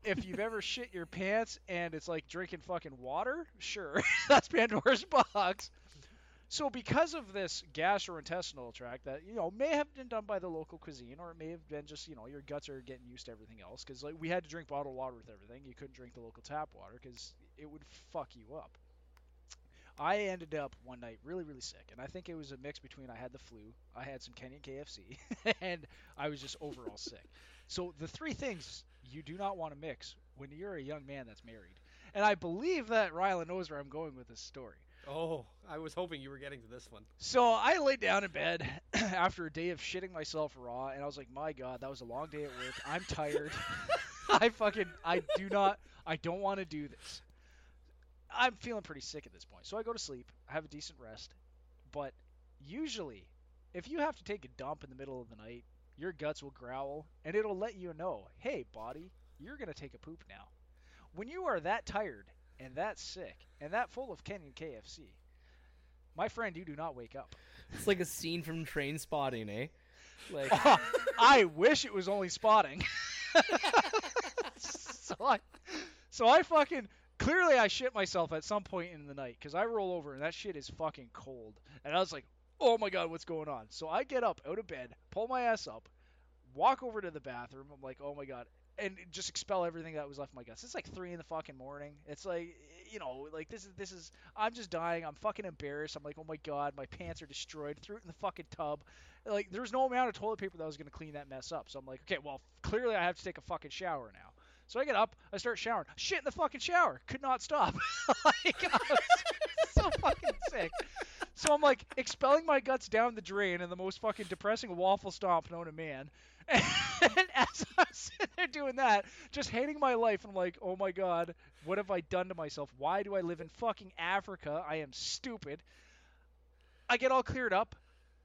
If you've ever shit your pants and it's like drinking fucking water, sure, that's Pandora's box. So because of this gastrointestinal tract that you know may have been done by the local cuisine, or it may have been just you know your guts are getting used to everything else, because like we had to drink bottled water with everything. You couldn't drink the local tap water because it would fuck you up. I ended up one night really, really sick, and I think it was a mix between I had the flu, I had some Kenyan KFC, and I was just overall sick. So the three things you do not want to mix when you're a young man that's married, and I believe that Rylan knows where I'm going with this story. Oh, I was hoping you were getting to this one. So I laid down in bed after a day of shitting myself raw, and I was like, "My God, that was a long day at work. I'm tired. I fucking, I do not, I don't want to do this. I'm feeling pretty sick at this point. So I go to sleep. I have a decent rest, but usually, if you have to take a dump in the middle of the night, your guts will growl, and it'll let you know, "Hey, body, you're gonna take a poop now." When you are that tired and that sick and that full of Kenyan KFC, my friend, you do not wake up. It's like a scene from Trainspotting, eh? Like I wish it was only spotting. so I, so I fucking clearly I shit myself at some point in the night because I roll over and that shit is fucking cold, and I was like, oh my god, what's going on? So I get up out of bed, pull my ass up, walk over to the bathroom. I'm like, oh my god. And just expel everything that was left in my guts. It's like three in the fucking morning. It's like, you know, like this is this is. I'm just dying. I'm fucking embarrassed. I'm like, oh my god, my pants are destroyed. Threw it in the fucking tub like there's no amount of toilet paper that was to clean that mess up. So I'm like, okay, well, clearly I have to take a fucking shower now. So I get up, I start showering. Shit in the fucking shower. Could not stop. like I was so fucking sick. So I'm like expelling my guts down the drain in the most fucking depressing waffle stomp known to man. And as I'm sitting there doing that, just hating my life, I'm like, oh my god, what have I done to myself? Why do I live in fucking Africa? I am stupid. I get all cleared up.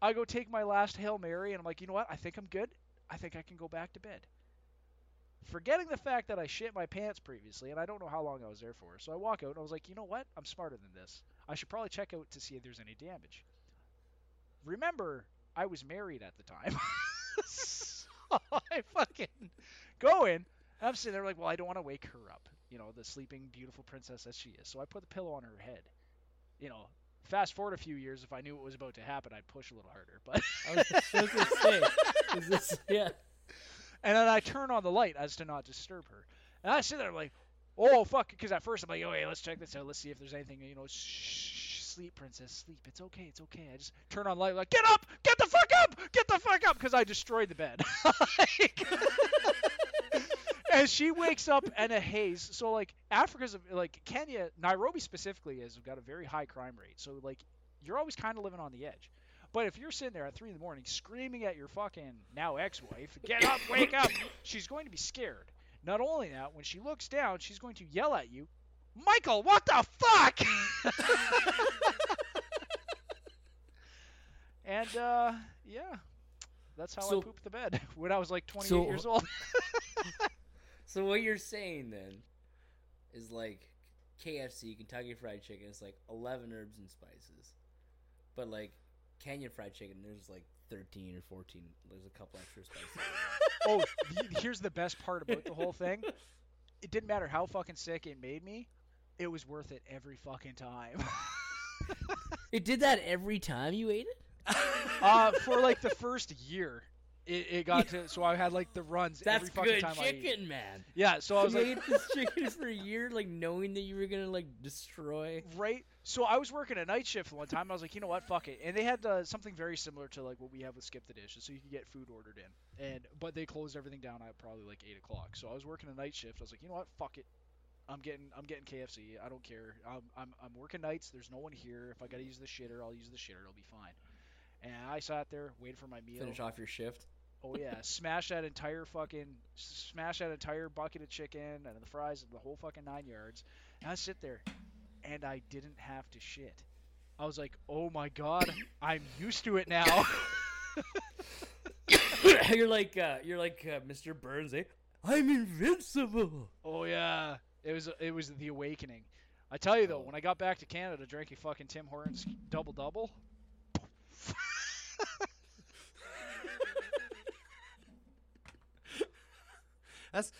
I go take my last Hail Mary, and I'm like, you know what? I think I'm good. I think I can go back to bed. Forgetting the fact that I shit my pants previously, and I don't know how long I was there for. So I walk out, and I was like, you know what? I'm smarter than this. I should probably check out to see if there's any damage. Remember, I was married at the time. so I fucking go in, I'm sitting there like, well, I don't want to wake her up. You know, the sleeping, beautiful princess as she is. So I put the pillow on her head. You know, fast forward a few years, if I knew what was about to happen, I'd push a little harder. But I was, I was gonna say, is this yeah? and then I turn on the light as to not disturb her. And I sit there like, oh fuck, because at first I'm like, oh hey, let's check this out, let's see if there's anything, you know, shh, sleep, princess, sleep, it's okay, it's okay. I just turn on light, like, get up, get the fuck up, get the fuck up, because I destroyed the bed. Like- and she wakes up in a haze. So like Africa's like Kenya, Nairobi specifically has got a very high crime rate. So like you're always kind of living on the edge. But if you're sitting there at three in the morning screaming at your fucking now ex-wife, "Get up, wake up!" she's going to be scared. Not only that, when she looks down, she's going to yell at you, "Michael, what the fuck?" and uh, yeah, that's how So- I pooped the bed when I was like 28 So- years old. So what you're saying then is like KFC, Kentucky Fried Chicken, it's like 11 herbs and spices, but like Kenyan Fried Chicken, there's like 13 or 14. There's a couple extra spices. oh, the- here's the best part about the whole thing. It didn't matter how fucking sick it made me. It was worth it every fucking time. it did that every time you ate it. uh, for like the first year, it, it got to so I had like the runs That's every fucking good time I ate. chicken, man. Yeah, so I was you like, ate this chicken for a year, like knowing that you were gonna like destroy. right. So I was working a night shift one time. I was like, you know what, fuck it. And they had uh, something very similar to like what we have with Skip the Dishes, so you could get food ordered in. And but they closed everything down at probably like eight o'clock. So I was working a night shift. I was like, you know what, fuck it. I'm getting I'm getting KFC. I don't care. I'm I'm, I'm working nights. There's no one here. If I gotta use the shitter, I'll use the shitter. It'll be fine. And I sat there, waited for my meal. Finish off your shift. Oh yeah, smash that entire fucking smash that entire bucket of chicken and the fries, the whole fucking nine yards. And I sit there, and I didn't have to shit. I was like, oh my god, I'm used to it now. you're like uh, you're like uh, Mr. Burns, eh? I'm invincible. oh yeah, it was it was the awakening. I tell you though, Oh. when I got back to Canada, drinking fucking Tim Hortons double double. That's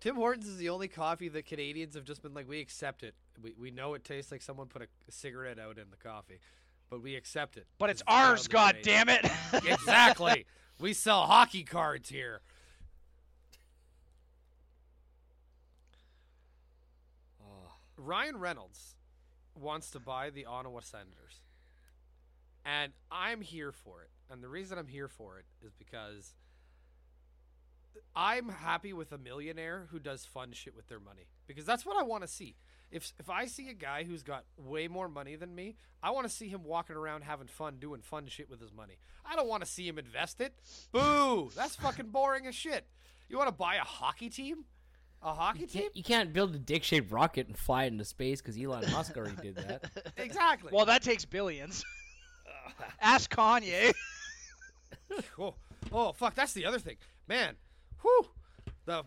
Tim Hortons is the only coffee that Canadians have just been like, we accept it. We, we know it tastes like someone put a, cigarette out in the coffee, but we accept it. But it's It's ours, god damn it! exactly. We sell hockey cards here. Oh, Ryan Reynolds wants to buy the Ottawa Senators. And I'm here for it. And the reason I'm here for it is because I'm happy with a millionaire who does fun shit with their money. Because that's what I want to see. If if I see a guy who's got way more money than me, I want to see him walking around having fun doing fun shit with his money. I don't want to see him invest it. Boo! That's fucking boring as shit. You want to buy a hockey team? A hockey you team? you can't build a dick-shaped rocket and fly it into space because Elon Musk already did that. Exactly. well, that takes billions. Ask Kanye. Oh, oh, fuck! That's the other thing, man. Whew, the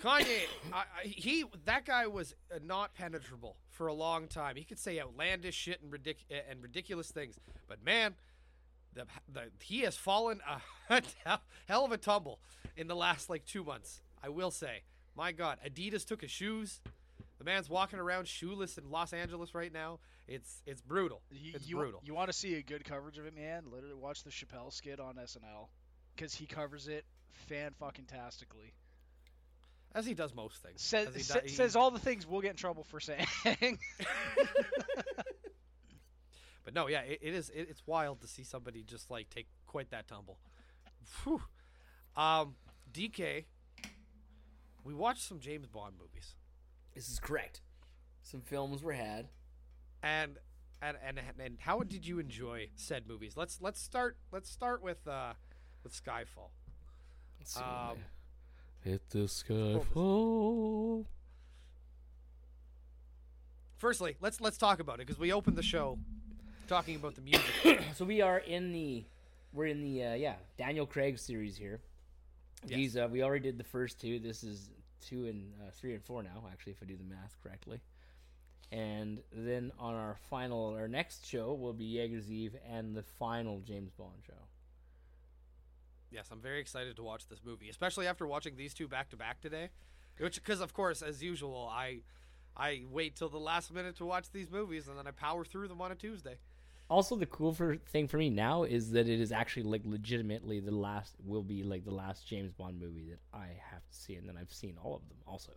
Kanye. I, I, he that guy was uh, not penetrable for a long time. He could say outlandish shit and ridic- and ridiculous things, but man, the, the he has fallen a hell of a tumble in the last like two months. I will say, my God, Adidas took his shoes. The man's walking around shoeless in Los Angeles right now. It's it's brutal. It's you, brutal. You want to see a good coverage of it, man? Literally watch the Chappelle skit on SNL because he covers it fan fucking tastically. As he does most things. Says As he sa- do- he- says all the things we'll get in trouble for saying. But no, yeah, it, it is. It, it's wild to see somebody just like take quite that tumble. Whew. Um, DK, we watched some James Bond movies, This is correct. Some films were had. and and and and how did you enjoy said movies? Let's let's start. Let's start with uh with Skyfall. Um, Hit the sky fall. Firstly, let's let's talk about it because we opened the show talking about the music. So we are in the we're in the uh, yeah Daniel Craig series here. Yes. These uh, we already did the first two. This is two and uh, three and four now. Actually, if I do the math correctly. And then on our final, our next show will be Jaeger's Eve and the final James Bond show. Yes, I'm very excited to watch this movie, especially after watching these two back to back today. Which, because of course, as usual, I I wait till the last minute to watch these movies, and then I power through them on a Tuesday. Also, the cool for, thing for me now is that it is actually like legitimately the last will be like the last James Bond movie that I have to see, and then I've seen all of them also,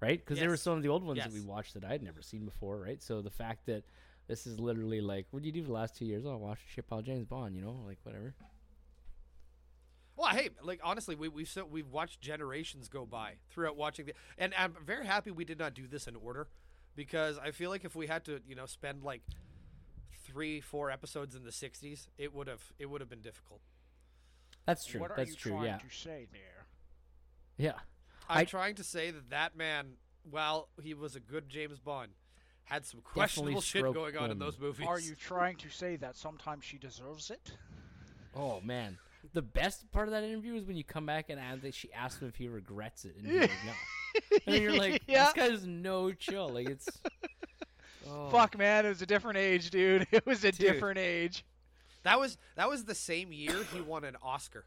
right? Because there were some of the old ones that we watched that I'd never seen before, right? So the fact that this is literally like, what do you do for the last two years? Oh, I watched shit pile James Bond, you know, like whatever. Well, hey, like honestly, we we've so, we've watched generations go by throughout watching the, and I'm very happy we did not do this in order, because I feel like if we had to, you know, spend like three, four episodes in the '60s, it would have it would have been difficult. That's true. what are That's you true. trying Yeah. to say there? Yeah. I'm I- trying to say that that man, while he was a good James Bond, had some questionable shit going on in those movies. Are you trying to say that sometimes she deserves it? Oh man. The best part of that interview is when you come back and add that she asked him if he regrets it, and he's like, no. And you're like, yeah. this guy's no chill. Like it's. Oh. Fuck, man, it was a different age, dude. It was a Dude. different age. That was that was the same year he won an Oscar.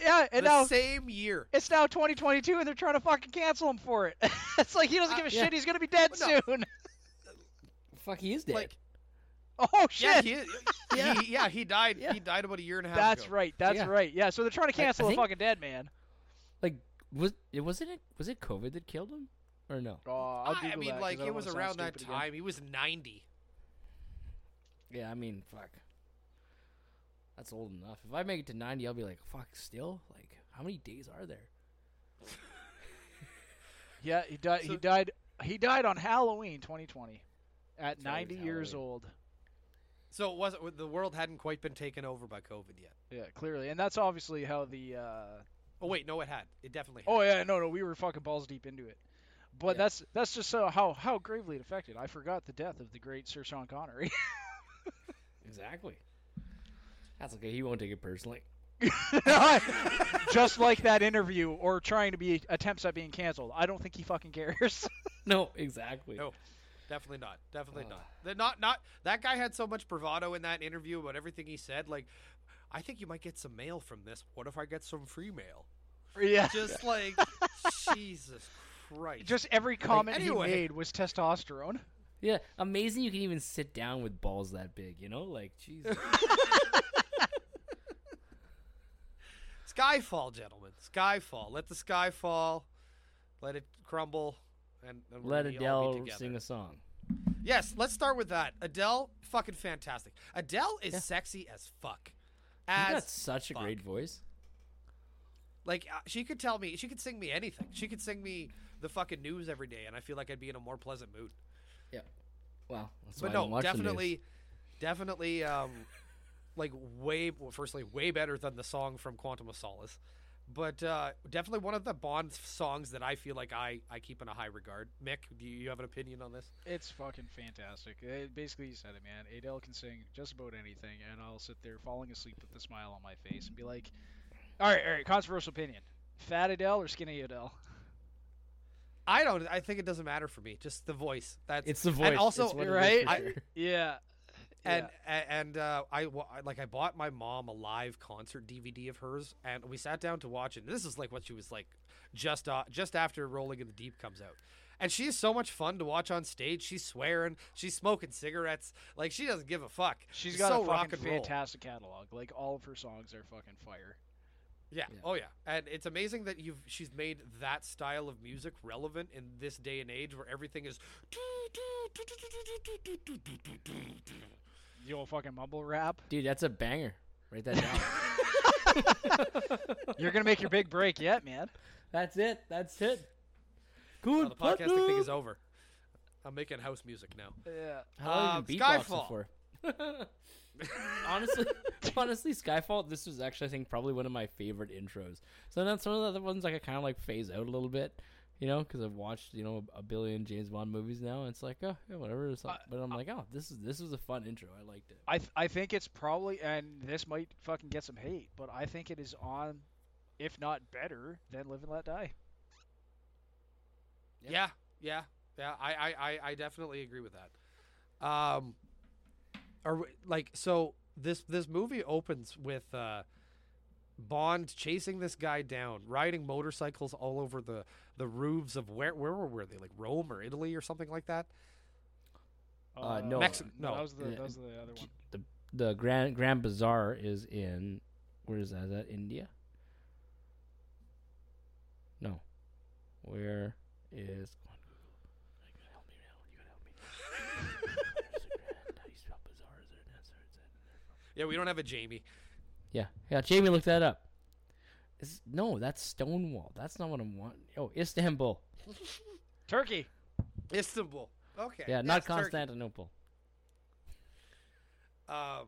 Yeah, and the now same year. it's now 2022, and they're trying to fucking cancel him for it. it's like he doesn't uh, give a yeah. shit. He's gonna be dead Well, soon. Fuck, he is dead. Like, Oh yeah, shit. he, Yeah. He, yeah, he died. Yeah. He died about a year and a half ago. That's ago. right. That's Yeah. right. Yeah. So they're trying to I- I cancel think- a fucking dead man. like was it wasn't it was it COVID that killed him or no? Oh, I'll I, I mean, that 'cause like I it was around that stupid again. time. He was 90. Yeah, I mean, fuck. That's old enough. If I make it to ninety, I'll be like, fuck. Still, like, how many days are there? Yeah, he died. he died He died on Halloween 2020 at 90 it years Halloween. old. So it wasn't the world hadn't quite been taken over by COVID yet. Yeah, clearly, and that's obviously how the. Uh... Oh wait, no, it had. It definitely. Had. Oh yeah, no, no, we were fucking balls deep into it. But Yeah. that's that's just so how how gravely it affected. I forgot the death of the great Sir Sean Connery. Exactly. That's okay. He won't take it personally. just like that interview or trying to be attempts at being canceled. I don't think he fucking cares. No, exactly. No. Definitely not. Definitely Uh. not. The- not not that guy had so much bravado in that interview about everything he said. Like, I think you might get some mail from this. What if I get some free mail? yeah. Just like Jesus Christ. Just every comment anyway. he made was testosterone. Yeah, amazing. You can even sit down with balls that big. You know, like Jesus. Skyfall, gentlemen. Skyfall. Let the sky fall. Let it crumble. And, and Let we all be Adele sing a song. Yes, let's start with that. Adele, fucking fantastic. Adele is Yeah. sexy as fuck. She's As got such a fuck. great voice. Like uh, she could tell me, she could sing me anything. She could sing me the fucking news every day, and I feel like I'd be in a more pleasant mood. Yeah. Wow. That's but why I don't no, watch the news. definitely, definitely, um, like way, firstly, way better than the song from Quantum of Solace. But uh, definitely one of the Bond songs that I feel like I, I keep in a high regard. Mick, do you, you have an opinion on this? It's fucking fantastic. It, basically, you said it, man. Adele can sing just about anything, and I'll sit there falling asleep with a smile on my face and be like, "All right, all right, controversial opinion: fat Adele or skinny Adele?" I don't. I think it doesn't matter for me. Just the voice. That's It's the voice. And also, it's what it is right? for I- Yeah. And a- and uh, I like I bought my mom a live concert DVD of hers, and we sat down to watch it. And This is like what she was like just uh, just after Rolling in the Deep comes out, and she is so much fun to watch on stage. She's swearing, she's smoking cigarettes, like she doesn't give a fuck. She's She's got so a fucking fantastic catalog. Like all of her songs are fucking fire. Yeah. Yeah. Oh yeah. And it's amazing that you've she's made that style of music relevant in this day and age where everything is. The old fucking mumble rap. Dude, that's a banger. Write that down. You're gonna make your big break yet, man. that's it. That's it. Well, Good. the podcasting thing is over. I'm making house music now. Yeah. How long Um, you beatboxing Skyfall. for? honestly, honestly, Skyfall. This was actually, I think, probably one of my favorite intros. So then some of the other ones, like I kind of like phase out a little bit, you know, because I've watched you know a billion James Bond movies now. And it's like, oh, yeah, whatever. It's like, but I'm like, oh, this is this was a fun intro. I liked it. I th- I think it's probably, and this might fucking get some hate, but I think it is on, if not better than Live and Let Die. Yeah. Yeah, yeah, yeah. I, I, I, I definitely agree with that. Um, are we- like so this this movie opens with uh, Bond chasing this guy down, riding motorcycles all over the the roofs of where where were they like Rome or Italy or something like that. Uh, no, Mex- no, no. that was the that was the other one. The the Grand Grand Bazaar is in where is that? Is that India? No, where is? Come on, Google. You gotta help me now. You gotta help me. Grand? How you spell bazaar? Is there an answer? Is that- Yeah, we don't have a Jamie. Yeah, yeah. Jamie, look that up. Is, no, that's Stonewall. That's not what I want. Oh, Istanbul. Turkey. Istanbul. Okay. Yeah, not yes, Turkey. Constantinople. Um,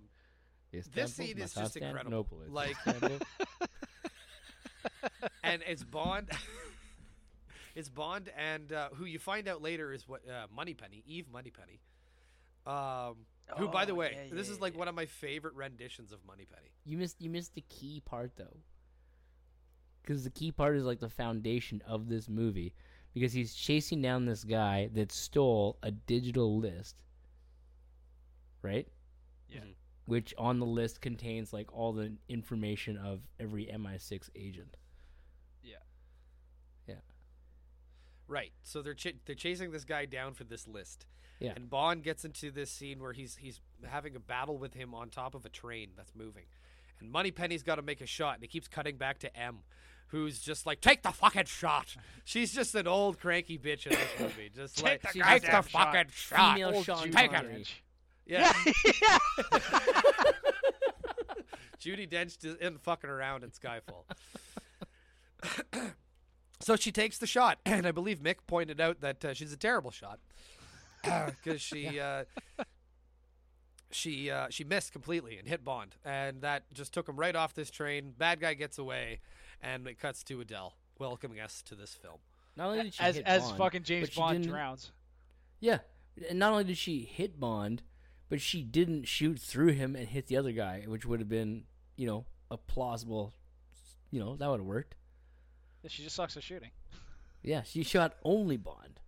Istanbul, scene is just incredible. Like- and it's Bond. it's Bond, and uh, who you find out later is what uh, Moneypenny, Eve Moneypenny. Um, who, by the Oh, way, yeah, this is like yeah. one of my favorite renditions of Moneypenny. You missed you missed the key part though. Cuz the key part is like the foundation of this movie because he's chasing down this guy that stole a digital list. Right? Yeah. Mhm. Which on the list contains like all the information of every MI6 agent. Right. So they're ch- they're chasing this guy down for this list. Yeah. And Bond gets into this scene where he's he's having a battle with him on top of a train that's moving. And Moneypenny's got to make a shot, and he keeps cutting back to M, who's just like, "Take the fucking shot." She's just an old cranky bitch in this movie, just Take like, the "Take the shot." fucking shot." Female Old Sean Take it. Connery. Yeah. yeah. Judi Dench isn't fucking around in Skyfall. So she takes the shot, and I believe Mick pointed out that uh, she's a terrible shot because she uh, she uh, she missed completely and hit Bond, and that just took him right off this train. Bad guy gets away, and it cuts to Adele welcoming us to this film. Not only did she as hit as Bond, fucking James Bond didn't- drowns. Yeah, and not only did she hit Bond, but she didn't shoot through him and hit the other guy, which would have been, you know, a plausible, you know, that would have worked. Yeah, she just sucks at shooting. Yeah, she shot only Bond.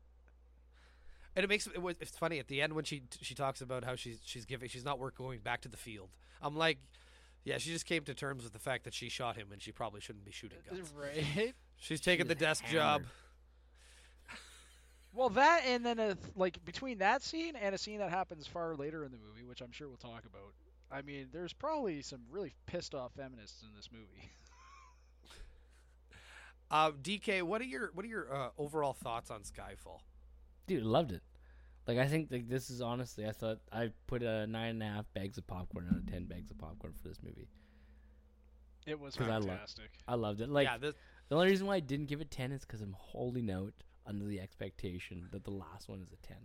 And it makes it was, it's funny at the end when she she talks about how she's she's giving she's not work going back to the field. I'm like, yeah, she just came to terms with the fact that she shot him and she probably shouldn't be shooting guns. Right. She's taking the was desk job. Well, that and then a, like between that scene and a scene that happens far later in the movie, which I'm sure we'll talk about. I mean, there's probably some really pissed off feminists in this movie. Uh, DK, what are your what are your uh, overall thoughts on Skyfall? Dude, loved it. Like I think like this is honestly, I thought I put a nine and a half bags of popcorn out of ten bags of popcorn for this movie. It was 'Cause I love- fantastic. I loved it. Like yeah, this, the only reason why I didn't give it ten is because I'm holding out under the expectation that the last one is a ten,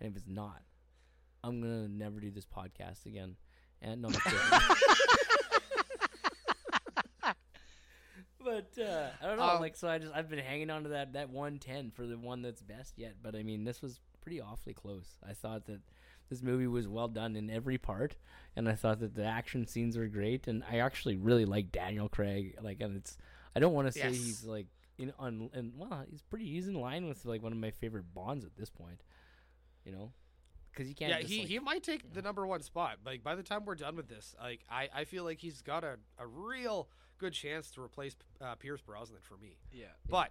and if it's not, I'm gonna never do this podcast again. And no, I'm kidding. But uh, I don't know. Um, like, so I just I've been hanging on to that that one ten for the one that's best yet. But I mean, this was pretty awfully close. I thought that this movie was well done in every part, and I thought that the action scenes were great, and I actually really like Daniel Craig. Like, and it's I don't want to say Yes. he's like in on and well, he's pretty he's in line with like one of my favorite Bonds at this point. You know, because you can't. yeah, he, like- he might take the number one spot. Like by the time we're done with this, like I, I feel like he's got a, a real good chance to replace uh, Pierce Brosnan for me. Yeah. But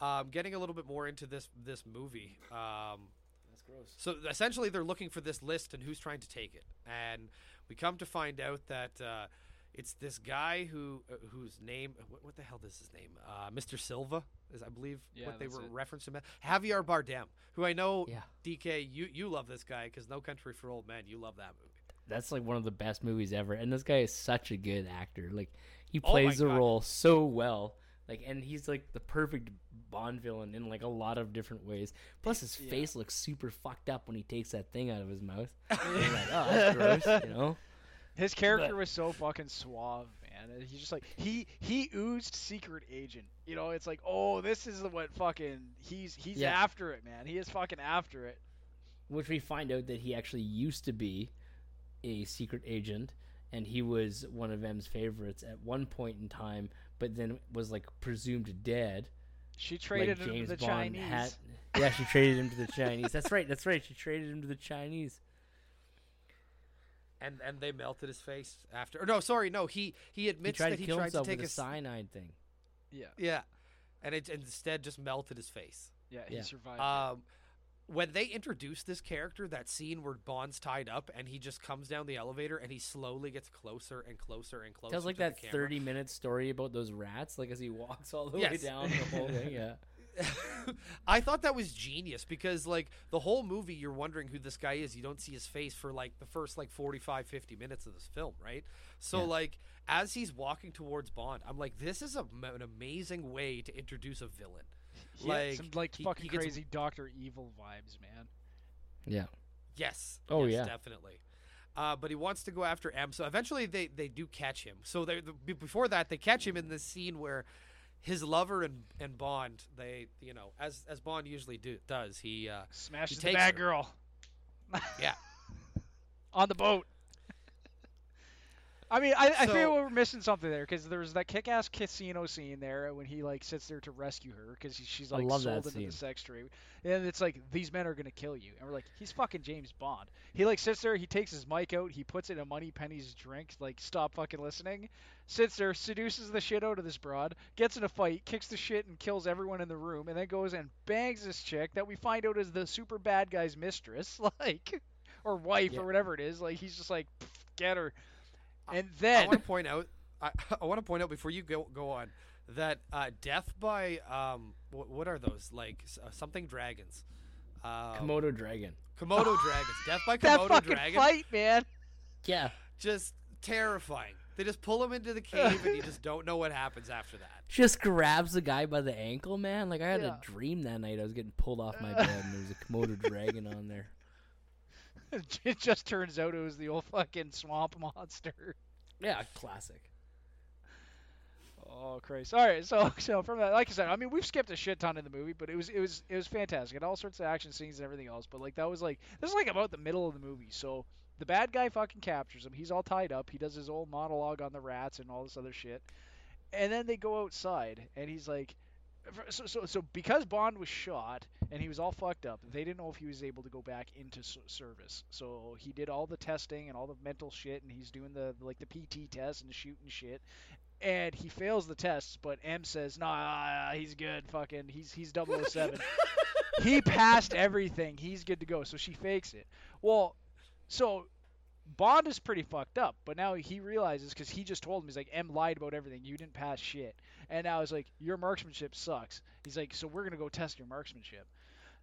um, getting a little bit more into this this movie, um, That's gross. So essentially, they're looking for this list and who's trying to take it. And we come to find out that uh, it's this guy who uh, whose name what, what the hell is his name? Uh, Mr. Silva is I believe Yeah, what they were it. referencing. Javier Bardem, who I know Yeah. DK you you love this guy because No Country for Old Men. You love that movie. that's like one of the best movies ever. And this guy is such a good actor. Like he Oh plays the God. role so well. Like and he's like the perfect Bond villain in like a lot of different ways. Plus his Yeah. face looks super fucked up when he takes that thing out of his mouth. You're like, oh, that's gross, you know? His character But- was so fucking suave, man. He's just like he he oozed secret agent. You know, it's like, oh, this is what fucking he's he's Yeah. after it, man. He is fucking after it. Which we find out that he actually used to be a secret agent and he was one of M's favorites at one point in time, but then was like presumed dead. She traded like him to the Bond Chinese. had. Yeah, she traded him to the Chinese. That's right. That's right. She traded him to the Chinese. And and they melted his face after. Or no, sorry, no. He he He admits tried that to he kill tried to himself take with a s- cyanide thing. Yeah, Yeah, and it instead just melted his face. yeah, he Yeah. survived. Um, it. When they introduce this character, that scene where Bond's tied up and he just comes down the elevator and he slowly gets closer and closer and closer. Tells like that thirty-minute story about those rats, like as he walks all the way down the whole thing. Yeah. I thought that was genius because like the whole movie you're wondering who this guy is. You don't see his face for like the first like 45 50 minutes of this film, right? So Yeah. like as he's walking towards Bond, I'm like this is a, an amazing way to introduce a villain. He had like some like he- fucking he gets- crazy Doctor Evil vibes, man. Yeah. Yes. Oh, yes, yeah. definitely. Uh, but he wants to go after M. So eventually they, they do catch him. So they the, before that they catch him in this scene where his lover and, and Bond they you know as as Bond usually do, does he uh, Smashes the takes bad her. girl yeah on the boat. I mean, I, I feel we're missing something there because there's that kick-ass casino scene there when he like sits there to rescue her because she's like sold into scene. the sex trade, and it's like these men are gonna kill you, and we're like, he's fucking James Bond. He like sits there, he takes his mic out, he puts it in a Moneypenny's drink, like stop fucking listening, sits there, seduces the shit out of this broad, gets in a fight, kicks the shit and kills everyone in the room, and then goes and bangs this chick that we find out is the super bad guy's mistress, like or wife Yeah. or whatever it is. Like he's just like, get her, and then I want to point out I, I want to point out before you go go on that uh, death by um what, what are those like uh, something dragons um, Komodo dragon. Komodo dragons death by that Komodo fucking dragon fight, man. Yeah. just terrifying They just pull him into the cave, and you just don't know what happens after that. Just grabs the guy by the ankle, man. Like I had Yeah. a dream that night. I was getting pulled off my bed, and there was a Komodo dragon on there. it just turns out it was the old fucking swamp monster. Yeah, classic. Oh Christ! All right, so so from that, like I said, I mean we've skipped a shit ton in the movie, but it was it was it was fantastic. It had all sorts of action scenes and everything else. But like that was like this is like about the middle of the movie. So the bad guy fucking captures him. He's all tied up. He does his old monologue on the rats and all this other shit. And then they go outside, and he's like, so so so because Bond was shot and he was all fucked up, they didn't know if he was able to go back into service. So he did all the testing and all the mental shit, and he's doing the like the PT test and the shooting shit and he fails the tests, but M says, "Nah, he's good. Fucking, he's he's 007. he passed everything. He's good to go." So she fakes it. Well, so Bond is pretty fucked up, but now he realizes because he just told him he's like, "M lied about everything. You didn't pass shit." And now he's like, "Your marksmanship sucks." He's like, "So we're gonna go test your marksmanship."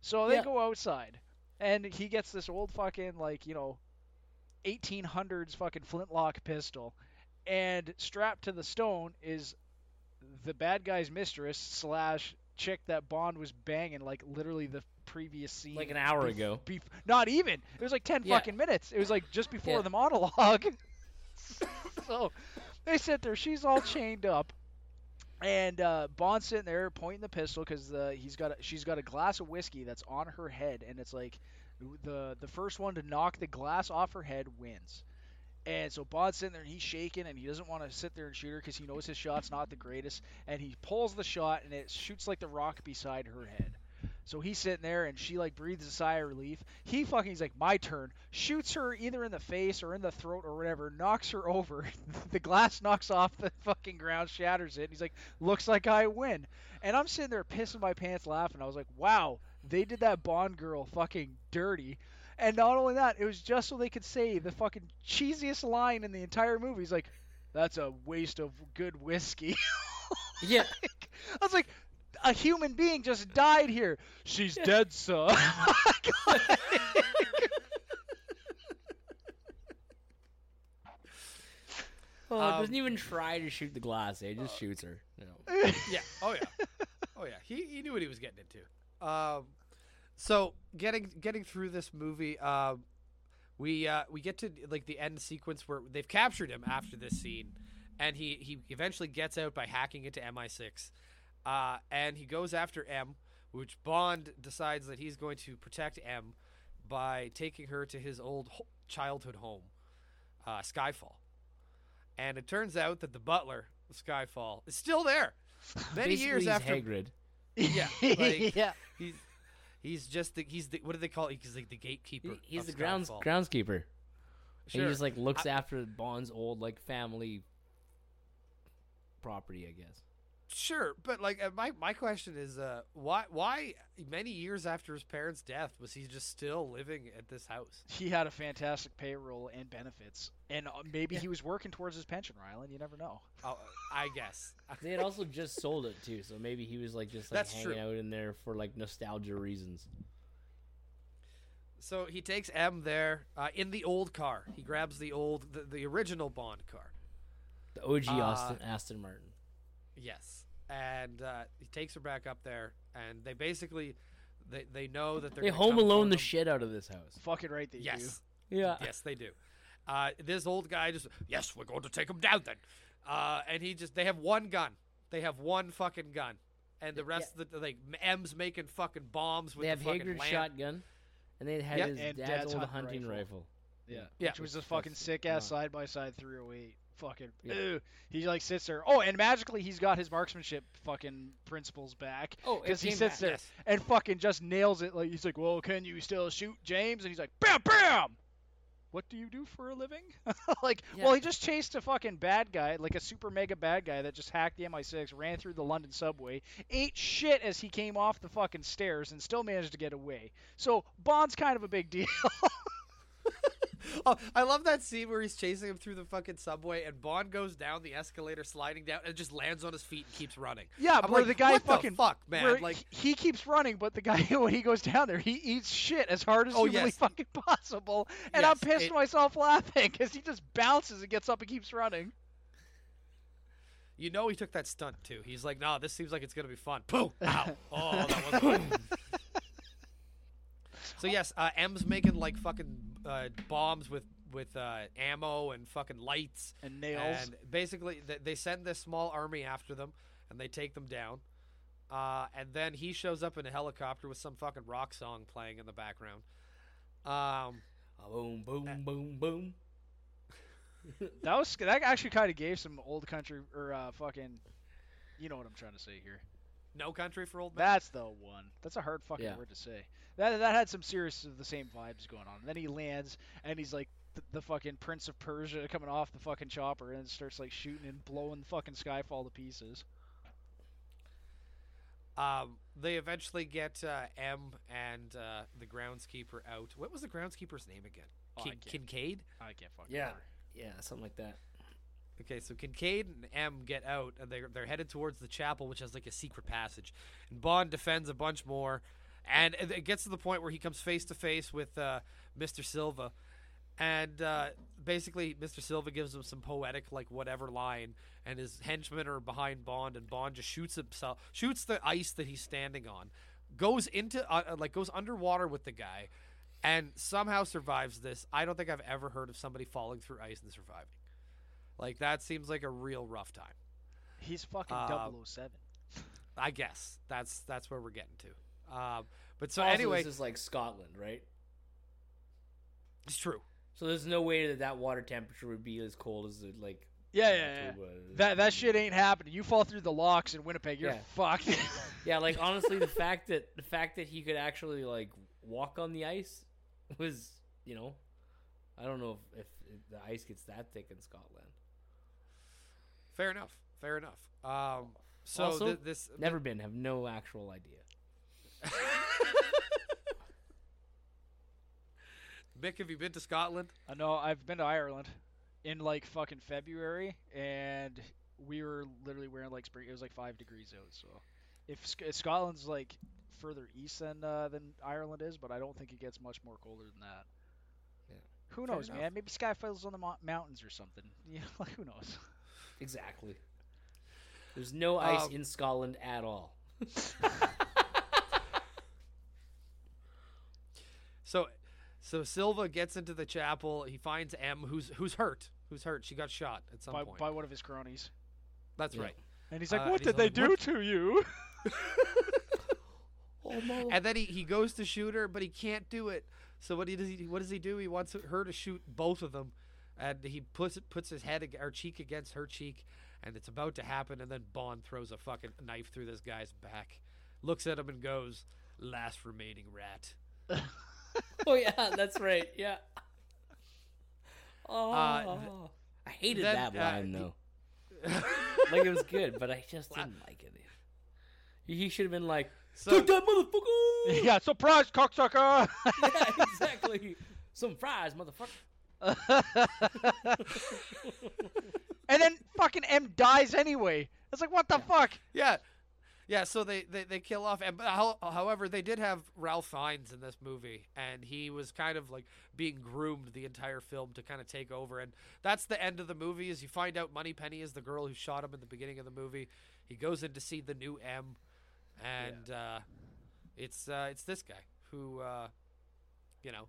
So they Yeah. go outside, and he gets this old fucking like you know, 1800s fucking flintlock pistol and strapped to the stone is the bad guy's mistress slash chick that Bond was banging like literally the previous scene. Like an hour bef- ago. bef- not even. It was like ten Yeah. fucking minutes. It was like just before Yeah. the monologue. so they sit there. She's all chained up. And uh, Bond's sitting there pointing the pistol because he's got a, she's got a glass of whiskey that's on her head, and it's like the the first one to knock the glass off her head wins. And so Bond's sitting there and he's shaking and he doesn't want to sit there and shoot her because he knows his shot's not the greatest. And he pulls the shot and it shoots like the rock beside her head. So he's sitting there and she like breathes a sigh of relief. He fucking he's like my turn. Shoots her either in the face or in the throat or whatever. Knocks her over. the glass knocks off the fucking ground, shatters it. And he's like, looks like I win. And I'm sitting there pissing my pants laughing. I was like, wow, they did that Bond girl fucking dirty. And not only that, it was just so they could say the fucking cheesiest line in the entire movie. He's like, "That's a waste of good whiskey." Yeah. I was like, a human being just died here. She's dead, sir. Oh, Um, doesn't even try to shoot the glass. He just shoots her. You know. Yeah. Oh yeah. Oh yeah. He he knew what he was getting into. Um, so getting getting through this movie, um, we uh, we get to like the end sequence where they've captured him after this scene, and he he eventually gets out by hacking into MI6, uh, and he goes after M, which Bond decides that he's going to protect M by taking her to his old ho- childhood home, uh, Skyfall. And it turns out that the butler of Skyfall is still there. Many Basically, years he's after Hagrid. Yeah, like- yeah. he's he's just the he's the what do they call it? He's like the gatekeeper. He- He's the grounds Skyfall. groundskeeper. And Sure. he just like looks I- after Bond's old like family property, I guess. Sure, but like uh, my my question is, uh, why why many years after his parents' death was he just still living at this house? He had a fantastic payroll and benefits, and uh, maybe he was working towards his pension, Rylan. You never know. Oh, I guess. They had also just sold it too, so maybe he was like just like That's hanging true. out in there for like nostalgia reasons. So he takes M there uh, in the old car. He grabs the old the, the original Bond car. The OG Uh, Austin, Aston Martin. Yes, and uh, he takes her back up there, and they basically they they know that they're They Home Alone the shit out of this house. Fucking right that you do. Yes. Yeah. yes, they do. Uh, this old guy just, yes, we're going to take him down then. Uh, and he just, they have one gun. They have one fucking gun. And the rest of the, like, M's making fucking bombs with They have the fucking Hagrid's lamp. shotgun, and they had Yep. his dad's, dad's old hunting hunting rifle. rifle. Yeah. Yeah. Which was a fucking sick ass side by side 308. Fucking. Yeah. Ew. He like sits there. Oh, and magically he's got his marksmanship fucking principles back. Oh, Because he sits back. there Yes. and fucking just nails it. Like he's like, "Well, can you still shoot, James?" And he's like, "Bam, bam." What do you do for a living? like, Yeah. well, he just chased a fucking bad guy, like a super mega bad guy that just hacked the MI6, ran through the London subway, ate shit as he came off the fucking stairs, and still managed to get away. So Bond's kind of a big deal. Oh, I love that scene where he's chasing him through the fucking subway and Bond goes down the escalator sliding down and just lands on his feet and keeps running. Yeah, I'm where like, the guy fucking the fuck, man. Like, he keeps running, but the guy when he goes down there, he eats shit as hard as Oh, humanly yes. fucking possible, and I'm pissed it- myself laughing because he just bounces and gets up and keeps running. You know he took that stunt too. He's like, nah, this seems like it's gonna be fun." Boom! Ow! Oh, that wasn't. so yes, uh, M's making like fucking uh, bombs with with uh, ammo and fucking lights, And nails. and basically th- they send this small army after them, and they take them down. Uh, and then he shows up in a helicopter with some fucking rock song playing in the background. Um, boom, boom, boom, boom. That was that actually kind of gave some old country or uh, fucking, you know what I'm trying to say here. No country for old men. That's the one. That's a hard fucking Yeah. word to say. That that had some serious of the same vibes going on. And then he lands and he's like the, the fucking Prince of Persia coming off the fucking chopper and starts like shooting and blowing the fucking Skyfall to pieces. Um, they eventually get uh, M and uh, the groundskeeper out. What was the groundskeeper's name again? Oh, I Kin- can't- Kincaid. I can't fucking. Yeah, remember. yeah, something like that. Okay, so Kincaid and M get out, and they're they're headed towards the chapel, which has like a secret passage. And Bond defends a bunch more, and it gets to the point where he comes face to face with uh, Mr. Silva, and uh, basically Mr. Silva gives him some poetic like whatever line, and his henchmen are behind Bond, and Bond just shoots himself, shoots the ice that he's standing on, goes into uh, uh, like goes underwater with the guy, and somehow survives this. I don't think I've ever heard of somebody falling through ice and surviving. Like that seems like a real rough time. He's fucking Uh, 007. I guess that's that's where we're getting to. Um, but so Also, anyway, this is like Scotland, right? it's true. So there's no way that that water temperature would be as cold as it like. Yeah, yeah, yeah. That that shit ain't happening. You fall through the locks in Winnipeg, you're Yeah. fucked. Yeah, like honestly, the fact that the fact that he could actually like walk on the ice was, you know, I don't know if, if, if the ice gets that thick in Scotland. Fair enough. Fair enough. Um, so Also, th- this Never been, have no actual idea. Mick, have you been to Scotland? I know I've been to Ireland in like fucking February, and we were literally wearing like spring. It was like five degrees out. So if Sc- Scotland's like further east than uh, than Ireland is, but I don't think it gets much more colder than that. Yeah. Who Fair knows, enough. man? Maybe Skyfall's on the mo- mountains or something. Yeah, like who knows? Exactly. There's no ice Um, in Scotland at all. So, so Silva gets into the chapel. He finds M, who's who's hurt. Who's hurt? She got shot at some By, point. by one of his cronies, That's Yeah. right. and he's like, Uh, "What and he's did they like, do "What?" to you?" Oh my! And then he, he goes to shoot her, but he can't do it. So what he does he what does he do? He wants her to shoot both of them, and he puts puts his head ag- or cheek against her cheek, and it's about to happen. And then Bond throws a fucking knife through this guy's back, looks at him and goes, "Last remaining rat." Oh yeah, that's right. Yeah. Oh, Uh, I hated then, that uh, line though. like it was good, but I just didn't like it. He should have been like, So- "Take that motherfucker!" yeah, surprise, cocksucker! yeah, exactly. Some fries, motherfucker. And then fucking M dies anyway. It's like, what the fuck? Yeah. Yeah, so they, they, they kill off. And, however, they did have Ralph Fiennes in this movie, and he was kind of like being groomed the entire film to kind of take over. And that's the end of the movie. Is you find out Moneypenny is the girl who shot him in the beginning of the movie. He goes in to see the new M, and uh, it's uh, it's this guy who, uh, you know,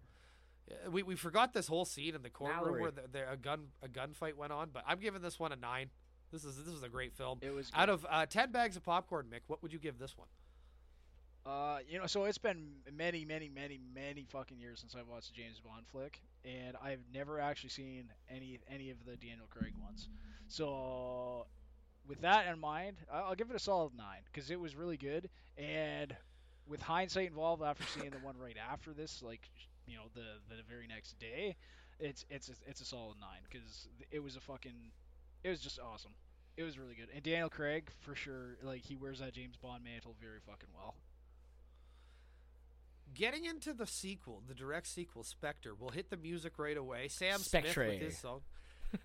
we, we forgot this whole scene in the courtroom where the, there a gun a gunfight went on. But I'm giving this one a nine. This is this is a great film. It was Out of uh, ten bags of popcorn, Mick, what would you give this one? Uh, you know, so it's been many, many, many, many fucking years since I've watched a James Bond flick, and I've never actually seen any any of the Daniel Craig ones. So, with that in mind, I'll give it a solid nine because it was really good. And with hindsight involved, after seeing the one right after this, like you know, the the very next day, it's it's a, it's a solid nine because it was a fucking, it was just awesome. It was really good, and Daniel Craig for sure, like he wears that James Bond mantle very fucking well. Getting into the sequel, the direct sequel, Spectre, we'll hit the music right away. Sam Smith Spectre. with his song.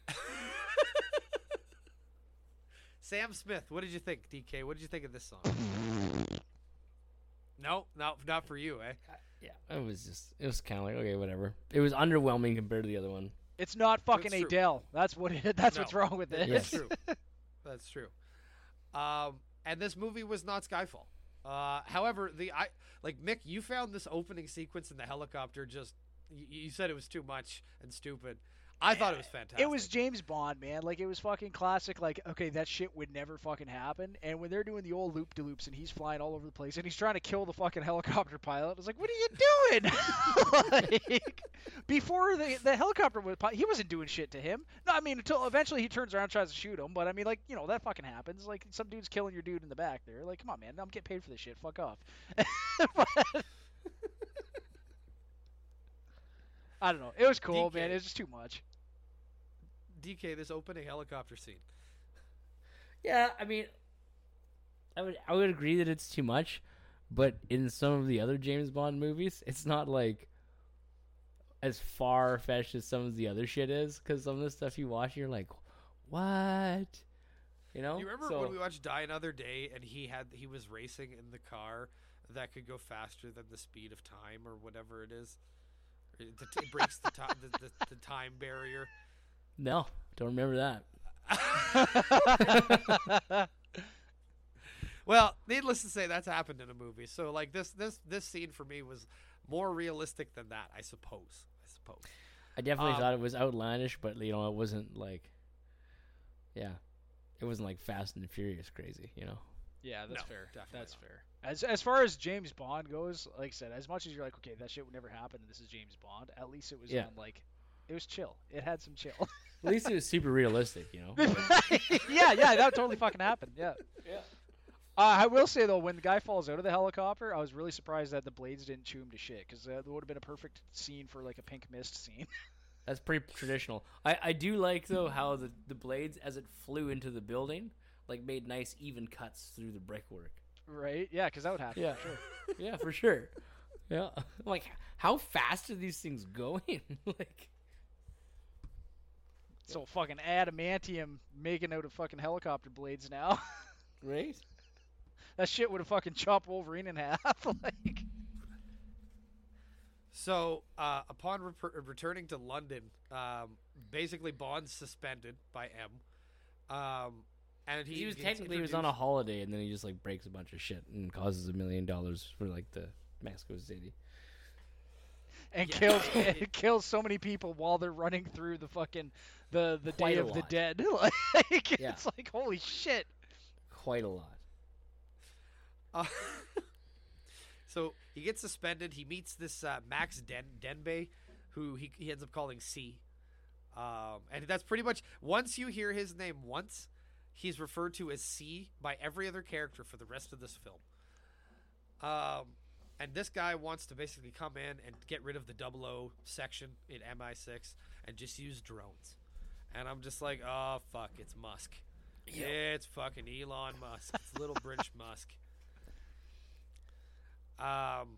Sam Smith, what did you think, DK? What did you think of this song? no, no, not for you, eh? Yeah, it was just it was kind of like okay, whatever. It was underwhelming compared to the other one. It's not fucking That's true. Adele. That's what it. That's what's wrong with it. That's true. That's true. Um, and this movie was not Skyfall. Uh, however, the I like Mick, you found this opening sequence in the helicopter just you, you said it was too much and stupid. I thought it was fantastic. It was James Bond, man. Like it was fucking classic. Like okay, that shit would never fucking happen. And when they're doing the old loop de loops and he's flying all over the place and he's trying to kill the fucking helicopter pilot, I was like, what are you doing? like, before the the helicopter was, he wasn't doing shit to him. No, I mean until eventually he turns around and tries to shoot him. But I mean, like you know that fucking happens. Like some dude's killing your dude in the back there. Like come on, man. I'm getting paid for this shit. Fuck off. But- I don't know. It was cool, man. It was just too much. DK this opening helicopter scene. Yeah, I mean, I would I would agree that it's too much, but in some of the other James Bond movies, it's not like as far fetched as some of the other shit is. Because some of the stuff you watch, you're like, what? You know? You remember So- when we watched Die Another Day and he had he was racing in the car that could go faster than the speed of time or whatever it is. It, it breaks the, ti- the, the the time barrier. No, don't remember that. Well, needless to say, that's happened in a movie. So like this this this scene for me was more realistic than that, I suppose. I suppose. I definitely Um, thought it was outlandish, but you know, it wasn't like, yeah, it wasn't like Fast and Furious crazy. You know? Yeah, that's No, fair. That's not. fair. As as far as James Bond goes, like I said, as much as you're like, okay, that shit would never happen, and this is James Bond. At least it was Yeah. on like, it was chill. It had some chill. At least it was super realistic. You know? yeah, yeah, that totally fucking happened. Yeah. Yeah. Uh, I will say though, when the guy falls out of the helicopter, I was really surprised that the blades didn't chew him to shit, because uh, that would have been a perfect scene for like a pink mist scene. That's pretty traditional. I, I do like though how the, the blades as it flew into the building like made nice even cuts through the brickwork. right? Yeah, because that would happen. Yeah. For sure. Yeah, for sure. Yeah. Like how fast are these things going? like So fucking adamantium making out of fucking helicopter blades now. right? that shit would have fucking chopped Wolverine in half. like. So, uh, upon re- returning to London, um, basically Bond's suspended by M. Um, and he, He was gets technically he was on a holiday and then he just like breaks a bunch of shit and causes a million dollars for like the Mexico City. and Yeah. kills and kills so many people while they're running through the fucking the the Quite Day of the. Dead. Like Yeah. it's like holy shit. Quite a lot. Uh, so he gets suspended. He meets this uh, Max Den- Denbigh, who he, he ends up calling C. Um, and that's pretty much once you hear his name once, he's referred to as C by every other character for the rest of this film. Um, and this guy wants to basically come in and get rid of the 00 section in MI6 and just use drones. And I'm just like, oh fuck, it's Musk. Yeah, It's fucking Elon Musk. It's little British Musk. Um,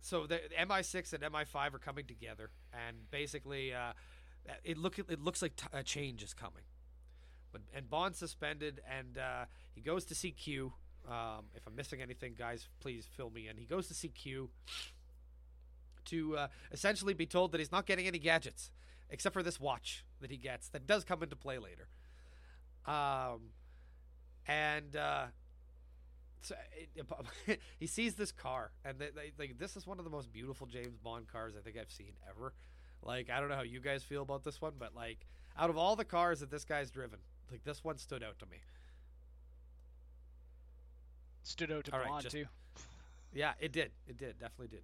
so the, the MI6 and MI5 are coming together, and basically, uh, it look it looks like t- a change is coming. But and Bond's suspended, and uh, he goes to see Q. Um, if I'm missing anything, guys, please fill me in. He goes to see Q to uh, essentially be told that he's not getting any gadgets except for this watch that he gets that does come into play later. Um, and uh, so it, he sees this car, and they, they, like this is one of the most beautiful James Bond cars I think I've seen ever. Like I don't know how you guys feel about this one, but like out of all the cars that this guy's driven, like this one stood out to me. Stood out to All right, Bond just- too. Yeah, it did. It did. Definitely did.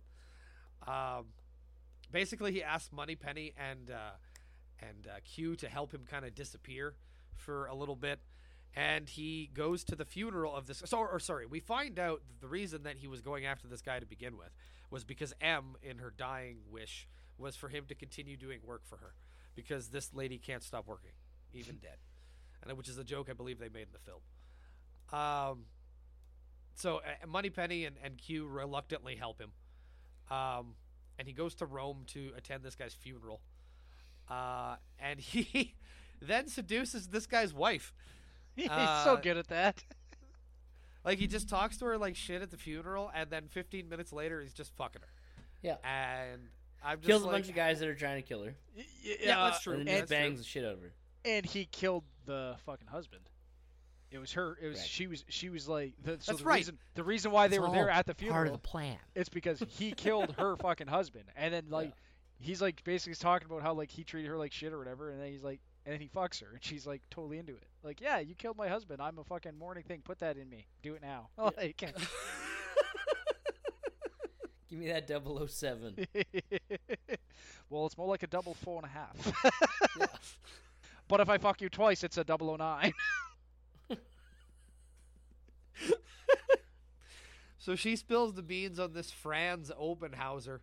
Um, basically, he asked Moneypenny and uh, and uh, Q to help him kind of disappear for a little bit, and he goes to the funeral of this. So, or sorry, we find out that the reason that he was going after this guy to begin with was because M, in her dying wish, was for him to continue doing work for her, because this lady can't stop working, even dead, and which is a joke I believe they made in the film. Um, so uh, Moneypenny and, and Q reluctantly help him. Um, and he goes to Rome to attend this guy's funeral. Uh, and he then seduces this guy's wife. He's Uh, so good at that. Like he just talks to her like shit at the funeral, and then 15 minutes later he's just fucking her. Yeah. And I'm just Kills a bunch of guys that are trying to kill her. Yeah, that's true. And then that's just true. bangs the shit out of her. And he killed the fucking husband. It was her. It was Right. she was she was like the, so That's the right. reason the reason why they were there at the funeral Part of the plan. it's because he killed her fucking husband and then like Yeah. He's like basically talking about how like he treated her like shit or whatever and then he's like and then he fucks her and she's like totally into it. Like, yeah, you killed my husband. I'm a fucking morning thing. Put that in me. Do it now. Like, Give me that 007. well, it's more like a double four and a half. But if I fuck you twice, it's a double o nine. So she spills the beans on this Franz Oberhauser.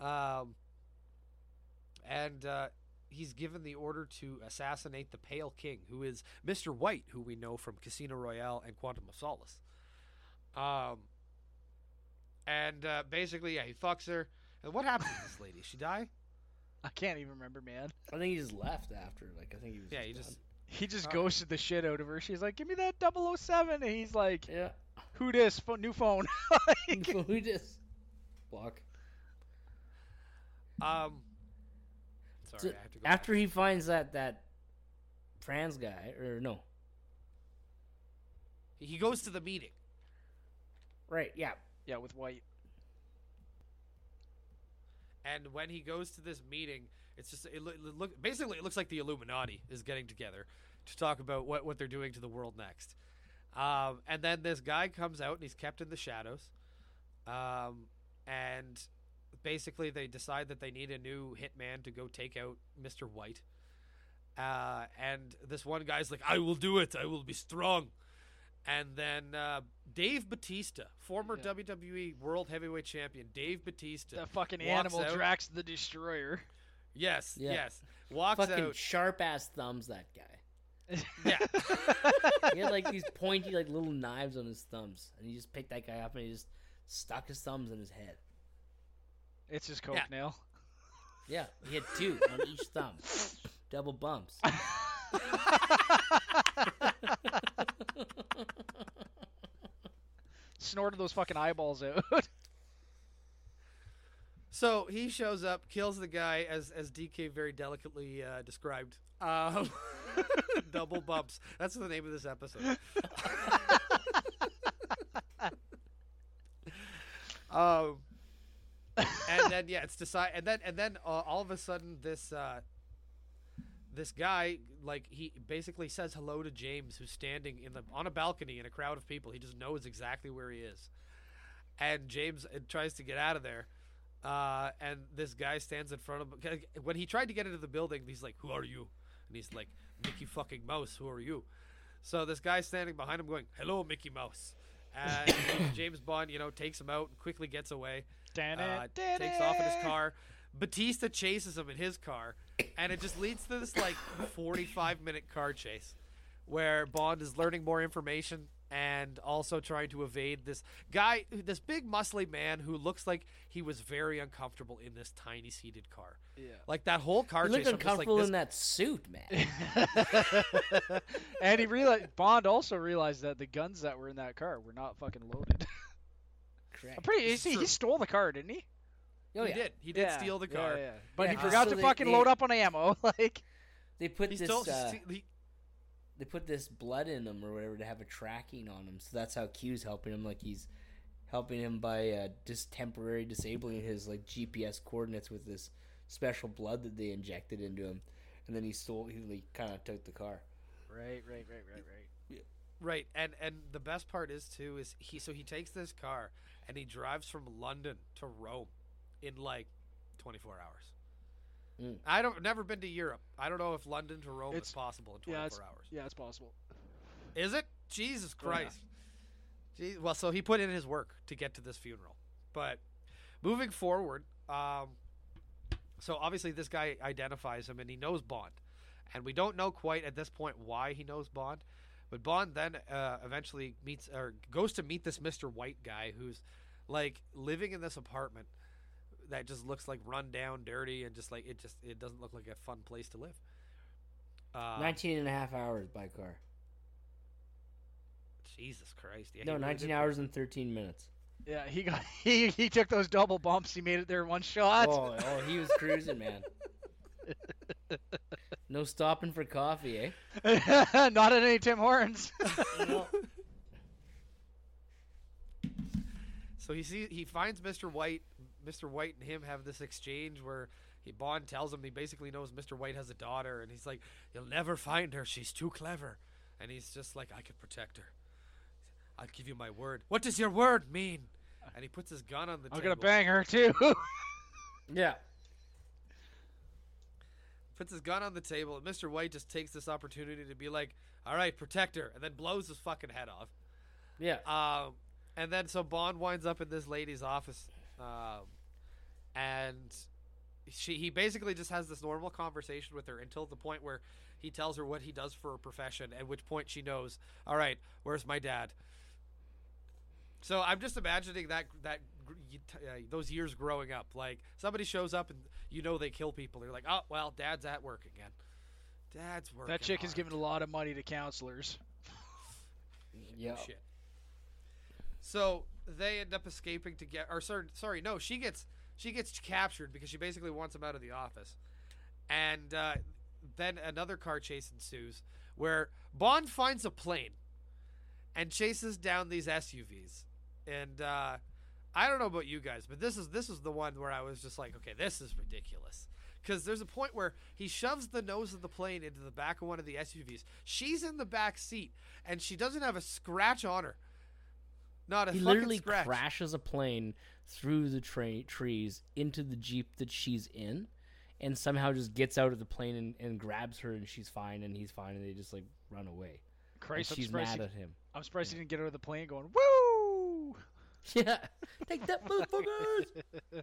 Um, and uh, he's given the order to assassinate the Pale King, who is Mr. White, who we know from Casino Royale and Quantum of Solace. Um, and uh, basically, yeah, he fucks her. And what happens to this lady? She die? I can't even remember, man. I think he just left after. Like I think he was. Yeah, he done. just. He just Oh. ghosted the shit out of her. She's like, "Give me that 007. and he's like, Yeah. "Who this? Pho- new phone." Like, Who just block? Um. Sorry, So I have to go. after he finds that that Franz guy, or no, he goes to the meeting. right? Yeah. yeah, with White. And when he goes to this meeting, it's just it look, look basically it looks like the Illuminati is getting together to talk about what what they're doing to the world next. Um, and then this guy comes out and he's kept in the shadows. Um, and basically they decide that they need a new hitman to go take out Mr. White. Uh, and this one guy's like, "I will do it. I will be strong." And then uh, Dave Batista, former Yeah. WWE World Heavyweight Champion, Dave Batista. The fucking animal out. Drax the Destroyer. Yes, Yeah. yes. Walks Fucking out. sharp ass thumbs. That guy. Yeah. He had like these pointy, like little knives on his thumbs, and he just picked that guy up and he just stuck his thumbs in his head. It's his coke Yeah. nail. Yeah, he had two on each thumb, double bumps. Snorted those fucking eyeballs out. So he shows up, kills the guy, as as DK very delicately uh, described. Um, double bumps. That's the name of this episode. um, and then yeah, it's decide, and then and then uh, all of a sudden this uh, this guy like he basically says hello to James, who's standing in the on a balcony in a crowd of people. He just knows exactly where he is, and James uh, tries to get out of there. Uh, and this guy stands in front of him. When he tried to get into the building, he's like, "Who are you?" And he's like, "Mickey fucking Mouse. Who are you?" So this guy's standing behind him, going, "Hello, Mickey Mouse." And James Bond, you know, takes him out and quickly gets away. Dan Uh, dan takes off in his car. Batista chases him in his car, and it just leads to this like 45 minute car chase, where Bond is learning more information and also trying to evade this guy, this big muscly man who looks like he was very uncomfortable in this tiny seated car. Yeah. Like that whole car He chase. looked I'm just like, uncomfortable this- in that suit, man. and he realized Bond also realized that the guns that were in that car were not fucking loaded. Correct. I'm pretty. See, he stole the car, didn't he? Oh, he yeah. did. He did Yeah, steal the yeah, car. yeah. But Yeah, he uh, forgot so to they- fucking they- load up on ammo. Like, They put He this. stole. uh, he- they put this blood in him or whatever to have a tracking on him. So that's how Q's helping him. Like he's helping him by uh, just temporary disabling his like GPS coordinates with this special blood that they injected into him. And then he stole. He like, kind of took the car. right, right, right, right, right. Right, and and the best part is too is he so he takes this car and he drives from London to Rome in like 24 hours. Mm. I don't never been to Europe. I don't know if London to Rome It's- is possible in 24 Yeah, it's, hours. yeah, it's possible. Is it? Jesus Oh, yeah. Christ. Gee- well, so he put in his work to get to this funeral. But moving forward, um, so obviously this guy identifies him and he knows Bond. And we don't know quite at this point why he knows Bond. But Bond then uh, eventually meets or goes to meet this Mr. White guy who's like living in this apartment that just looks like run down, dirty, and just like it just it doesn't look like a fun place to live. Uh, 19 and a half hours by car. Jesus Christ! Yeah, no, really 19 did- hours and 13 minutes. Yeah, he got he he took those double bumps. He made it there in one shot. Oh, oh, he was cruising, man. No stopping for coffee, eh? Not at any Tim Hortons. No. So he sees he finds Mr. White. Mr. White and him have this exchange where he Bond tells him he basically knows Mr. White has a daughter, and he's like, "You'll never find her. She's too clever." And he's just like, "I could protect her. I'll give you my word." What does your word mean? And he puts his gun on the I'm table. gonna bang her too. Yeah. Puts his gun on the table, and Mr. White just takes this opportunity to be like, "All right, protect her," and then blows his fucking head off. Yeah. Um, and then so Bond winds up in this lady's office, um, and she he basically just has this normal conversation with her until the point where he tells her what he does for a profession, at which point she knows, all right, where's my dad? So I'm just imagining that that you t- uh, those years growing up, like somebody shows up and you know they kill people. You're like, oh well, dad's at work again. Dad's working. that chick is giving a lot of money to counselors. Yeah. shit. So they end up escaping to get, or sorry, sorry, no, she gets she gets captured because she basically wants him out of the office, and uh, then another car chase ensues where Bond finds a plane and chases down these SUVs, and uh, I don't know about you guys, but this is this is the one where I was just like, okay, this is ridiculous. Because there's a point where he shoves the nose of the plane into the back of one of the SUVs. She's in the back seat, and she doesn't have a scratch on her. Not a He literally scratch. crashes a plane through the tra- trees into the jeep that she's in, and somehow just gets out of the plane and, and grabs her, and she's fine, and he's fine, and they just like run away. Christ, I'm she's surprised, mad he, at him. I'm surprised he didn't get out of the plane going woo. Yeah, take that, motherfuckers!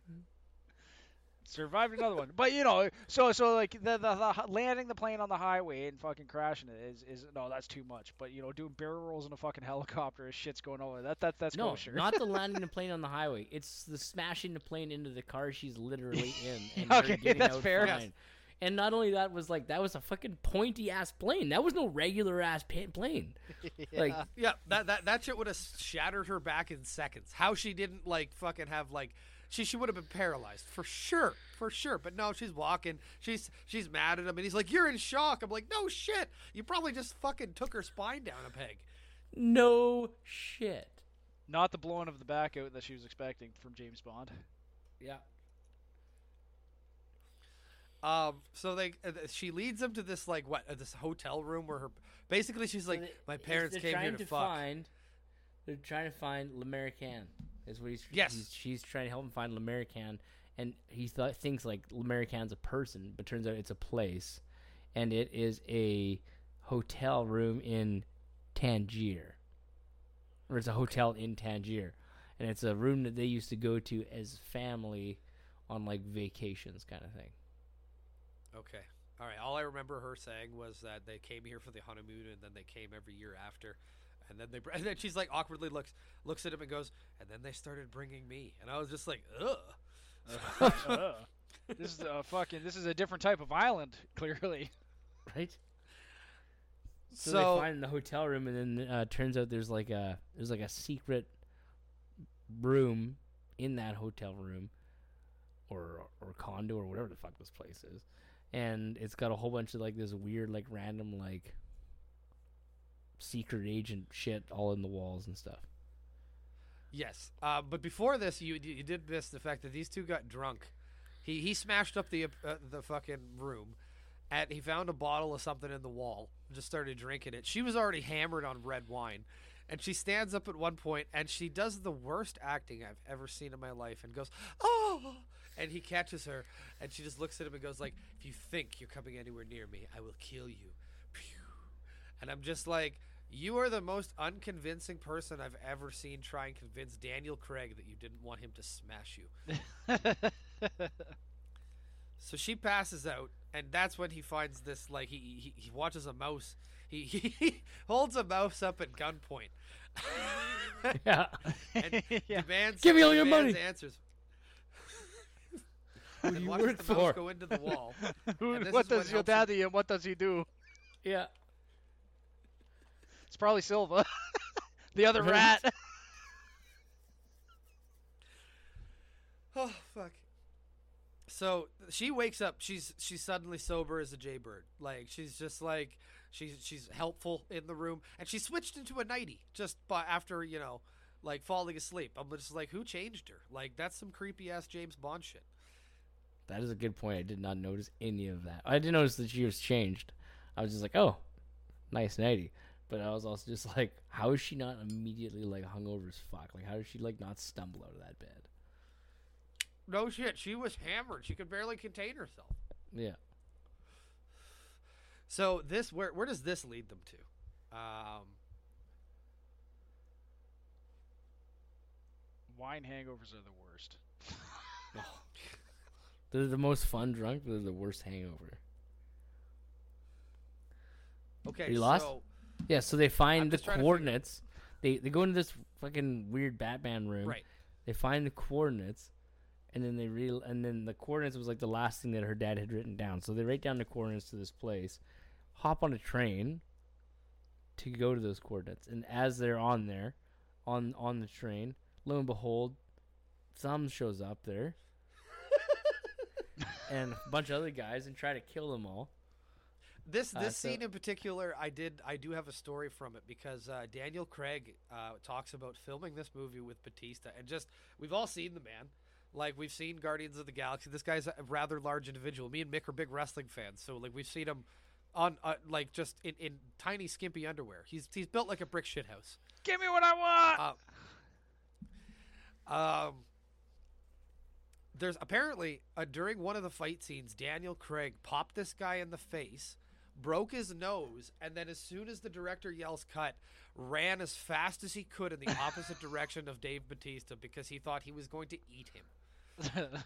Survived another one, but you know, so so like the, the the landing the plane on the highway and fucking crashing it is is no, that's too much. But you know, doing barrel rolls in a fucking helicopter as shit's going over that that that's no, kosher. not the landing the plane on the highway. It's the smashing the plane into the car she's literally in. And Okay, that's fair. Fine. And not only that was like that was a fucking pointy ass plane. That was no regular ass pa- plane. Like Yeah, that that that shit would have shattered her back in seconds. How she didn't like fucking have like she she would have been paralyzed for sure, for sure. But no, she's walking. She's she's mad at him, and he's like, "You're in shock." I'm like, "No shit. You probably just fucking took her spine down a peg." no shit. not the blowing of the back out that she was expecting from James Bond. Yeah. Um, so they uh, she leads him to this like what uh, this hotel room where her basically she's like, So they- "My parents came here to, to fuck." find. They're trying to find L'Americain. Is what he's. Yes. he's- she's trying to help him find L'Americain, and he thought thinks like L'Americain's a person, but turns out it's a place, and it is a hotel room in Tangier, or it's a hotel in Tangier, and it's a room that they used to go to as family on like vacations kind of thing. Okay. All right. All I remember her saying was that they came here for the honeymoon and then they came every year after. And then they and then she's like awkwardly looks looks at him and goes, "And then they started bringing me." And I was just like, "Ugh." Ugh. this is a fucking. This is a different type of island, clearly. right? So, So, they find the hotel room, and then uh, turns out there's like a there's like a secret room in that hotel room, or or condo or whatever the fuck this place is, and it's got a whole bunch of like this weird like random like secret agent shit all in the walls and stuff. yes. Uh, but before this, you you did miss the fact that these two got drunk. He he smashed up the uh, the fucking room, and he found a bottle of something in the wall. Just started drinking it. She was already hammered on red wine. And she stands up at one point and she does the worst acting I've ever seen in my life and goes, "Oh!" And he catches her and she just looks at him and goes like, "If you think you're coming anywhere near me, I will kill you." Pew. And I'm just like, "You are the most unconvincing person I've ever seen try and convince Daniel Craig that you didn't want him to smash you." So she passes out, and that's when he finds this. Like he he, he watches a mouse. He, he holds a mouse up at gunpoint. Yeah, and yeah. demands Give me all your money. Answers. Who do you watches work the mouse go into the wall. Who- And this what is what does your helps daddy and what does he do? yeah. It's probably Silva, the other Right. rat. Oh fuck. So she wakes up. She's she's suddenly sober as a jaybird. Like she's just like she's she's helpful in the room, and she switched into a nighty just by after you know, like falling asleep. I'm just like, who changed her? Like that's some creepy ass James Bond shit. That is a good point. I did not notice any of that. I did notice that she was changed. I was just like, oh, nice nighty. But I was also just like, how is she not immediately like hungover as fuck? Like, how did she like not stumble out of that bed? No shit, she was hammered. She could barely contain herself. Yeah. So this where where does this lead them to? Um, Wine hangovers are the worst. They're the most fun drunk, they're the worst hangover. okay, you lost? so Yeah, so they find the just trying to figure- coordinates. They they go into this fucking weird Batman room. right. They find the coordinates, and then they real and then the coordinates was like the last thing that her dad had written down. So they write down the coordinates to this place, hop on a train to go to those coordinates, and as they're on there, on on the train, lo and behold, some shows up there. And a bunch of other guys and try to kill them all. This Uh, this so- scene in particular, I did I do have a story from it because uh, Daniel Craig uh, talks about filming this movie with Batista, and just we've all seen the man. Like we've seen Guardians of the Galaxy. This guy's a rather large individual. Me and Mick are big wrestling fans, so like we've seen him on uh, like just in, in tiny skimpy underwear. He's he's built like a brick shit house. Give me what I want. Uh, um, there's apparently uh, during one of the fight scenes, Daniel Craig popped this guy in the face, broke his nose, and then as soon as the director yells "cut," ran as fast as he could in the opposite direction of Dave Batista because he thought he was going to eat him.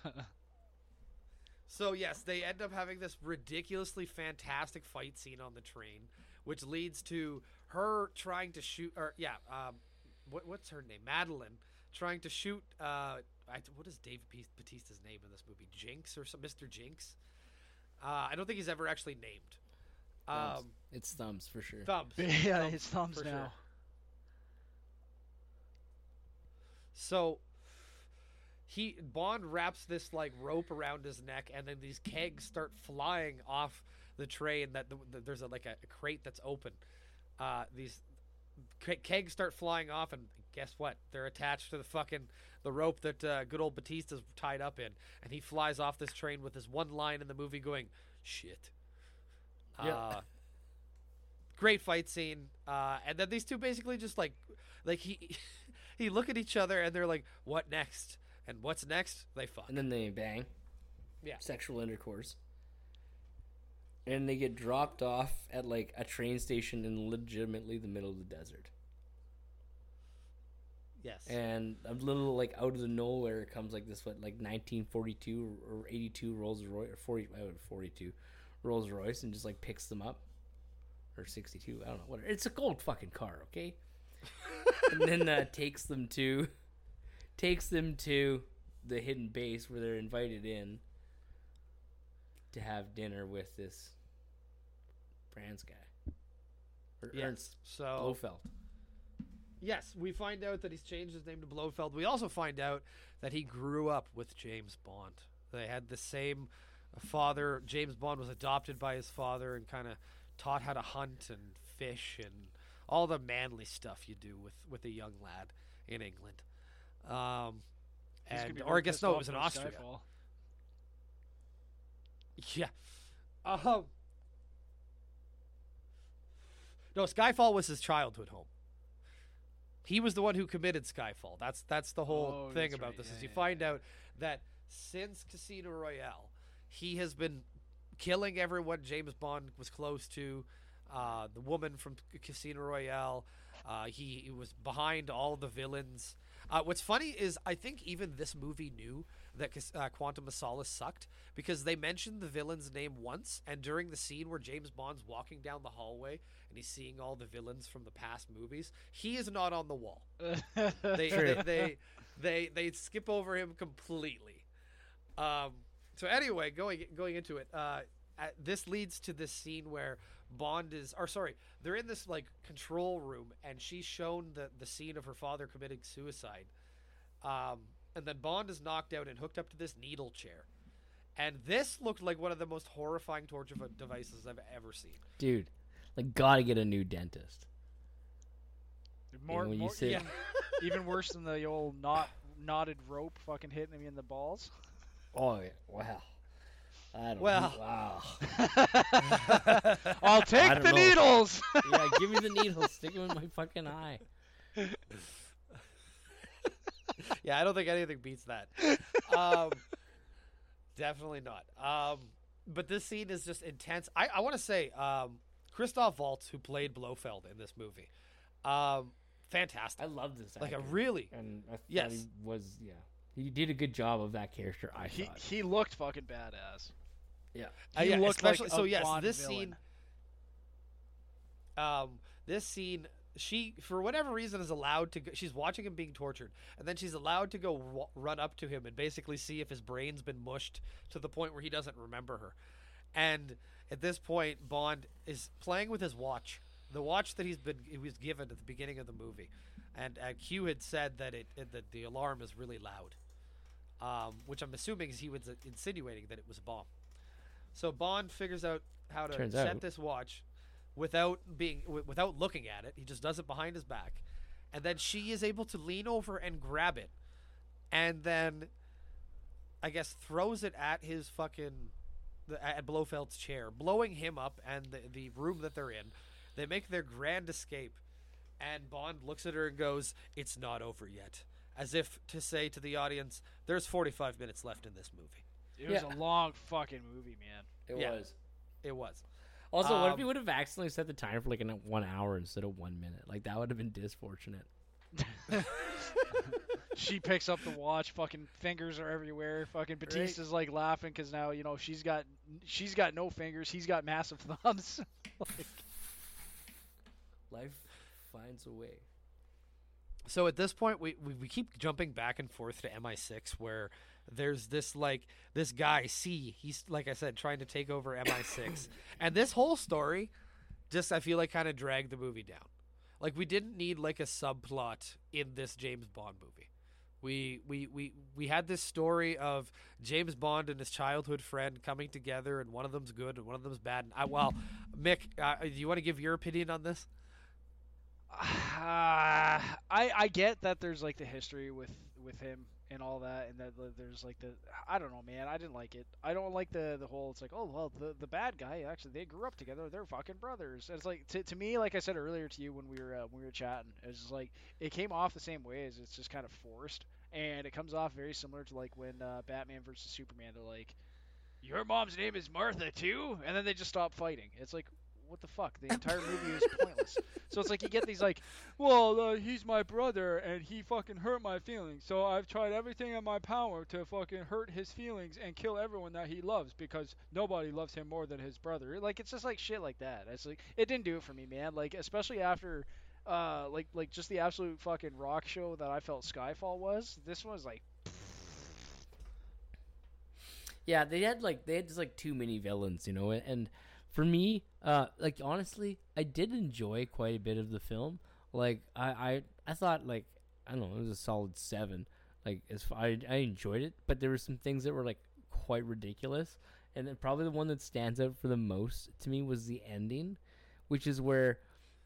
So yes, they end up having this ridiculously fantastic fight scene on the train, which leads to her trying to shoot, or yeah, um, what, what's her name? Madeline trying to shoot. Uh, I, what is Dave Batista's name in this movie? Jinx or some Mr. Jinx? Uh, I don't think he's ever actually named. Thumbs. Um, it's thumbs for sure. thumbs. yeah, Thumbs, his thumbs now. sure. So he Bond wraps this like rope around his neck, and then these kegs start flying off the train. That the, the, there's a, like a, a crate that's open. Uh, these kegs start flying off, and guess what? They're attached to the fucking the rope that uh, good old Batista's tied up in, and he flies off this train with this one line in the movie going, "Shit." Yeah. Uh, great fight scene, uh, and then these two basically just like, like he, he look at each other and they're like, "What next?" And what's next? They fuck. And then they bang. Yeah. Sexual intercourse. And they get dropped off at like a train station in legitimately the middle of the desert. Yes. And a little like out of the nowhere comes like this what like 1942 or 82 Rolls Royce or 40 42 Rolls Royce and just like picks them up. Or 62 I don't know whatever. It's a gold fucking car okay? And then uh, takes them to takes them to the hidden base where they're invited in to have dinner with this Brands guy. Or yes. Ernst So Blofeld yes, we find out that he's changed his name to Blofeld. We also find out that he grew up with James Bond. They had the same father. James Bond was adopted by his father and kind of taught how to hunt and fish and all the manly stuff you do with with a young lad in England. Um, and or I guess no, it was in Austria. Skyfall. Yeah. Um. No, Skyfall was his childhood home. He was the one who committed Skyfall. That's that's the whole Oh, thing about right. this. Yeah, is you yeah, find yeah. out that since Casino Royale, he has been killing everyone James Bond was close to. Uh, the woman from Casino Royale. Uh, he, he was behind all the villains. Uh, what's funny is I think even this movie knew that uh, Quantum of Solace sucked because they mentioned the villain's name once, and during the scene where James Bond's walking down the hallway and he's seeing all the villains from the past movies, he is not on the wall. They True. they, they they they skip over him completely. Um, so anyway, going going into it, uh, at, this leads to this scene where Bond is, or sorry, they're in this like control room, and she's shown the the scene of her father committing suicide. Um, and then Bond is knocked out and hooked up to this needle chair, And this looked like one of the most horrifying torture devices I've ever seen. dude. Like, gotta get a new dentist. More, when you more say- even, even worse than the old knot knotted rope fucking hitting me in the balls. Oh yeah, wow. I don't Well. wow. I'll take the know. needles. yeah, give me the needles. stick them in my fucking eye. yeah, I don't think anything beats that. Um, definitely not. Um, but this scene is just intense. I, I want to say um, Christoph Waltz, who played Blofeld in this movie, um, fantastic. I love this. like a really and I thought Yes. he was yeah. He did a good job of that character. I he thought. he looked fucking badass. yeah. Uh, He yeah, looked like a so. Yes, this villain. scene. Um, this scene, she for whatever reason is allowed to. go She's watching him being tortured, and then she's allowed to go w- run up to him and basically see if his brain's been mushed to the point where he doesn't remember her. And at this point, Bond is playing with his watch, the watch that he's been he was given at the beginning of the movie, and uh, Q had said that it, that the alarm is really loud, um, which I'm assuming is he was insinuating that it was a bomb. So Bond figures out how to Turns set out. this watch without being w- without looking at it. He just does it behind his back, and then she is able to lean over and grab it, and then I guess throws it at his fucking the, at Blofeld's chair, blowing him up and the, the room that they're in. They make their grand escape, and Bond looks at her and goes, "It's not over yet," as if to say to the audience, "There's 45 minutes left in this movie." It was Yeah. a long fucking movie, man. It Yeah. was. It was. Also, what if Um, you would have accidentally set the timer for like an, one hour instead of one minute? Like that would have been disfortunate. She picks up the watch. Fucking fingers are everywhere. Fucking Batista's like laughing because now you know she's got she's got no fingers. He's got massive thumbs. Like, Life finds a way. So at this point, we, we, we keep jumping back and forth to MI6, where there's this like this guy C. He's like I said, trying to take over MI6, and this whole story, just I feel like kind of dragged the movie down. Like we didn't need like a subplot in this James Bond movie. We we we we had this story of James Bond and his childhood friend coming together, and one of them's good and one of them's bad. And I, well, Mick, uh, do you want to give your opinion on this? uh, I I get that there's like the history with with him and all that, and that there's like the I don't know, man. I didn't like it. I don't like the the whole. It's like, oh well, the the bad guy actually they grew up together. They're fucking brothers. and It's like to, to me, like I said earlier to you when we were uh, when we were chatting, it's just like it came off the same way as it's just kind of forced, and it comes off very similar to like when uh, Batman versus Superman. They're like, your mom's name is Martha too, and then they just stop fighting. It's like. What the fuck? The entire movie is pointless. So it's like you get these like, well, uh, he's my brother and he fucking hurt my feelings. So I've tried everything in my power to fucking hurt his feelings and kill everyone that he loves because nobody loves him more than his brother. Like it's just like shit like that. It's like it didn't do it for me, man. Like especially after uh like like just the absolute fucking rock show that I felt Skyfall was. This was like Yeah, they had like they had just like too many villains, you know. And, and for me, uh, like honestly, I did enjoy quite a bit of the film. Like I, I, I thought like I don't know, it was a solid seven. Like as far, I, I enjoyed it, but there were some things that were like quite ridiculous. And then probably the one that stands out for the most to me was the ending, which is where,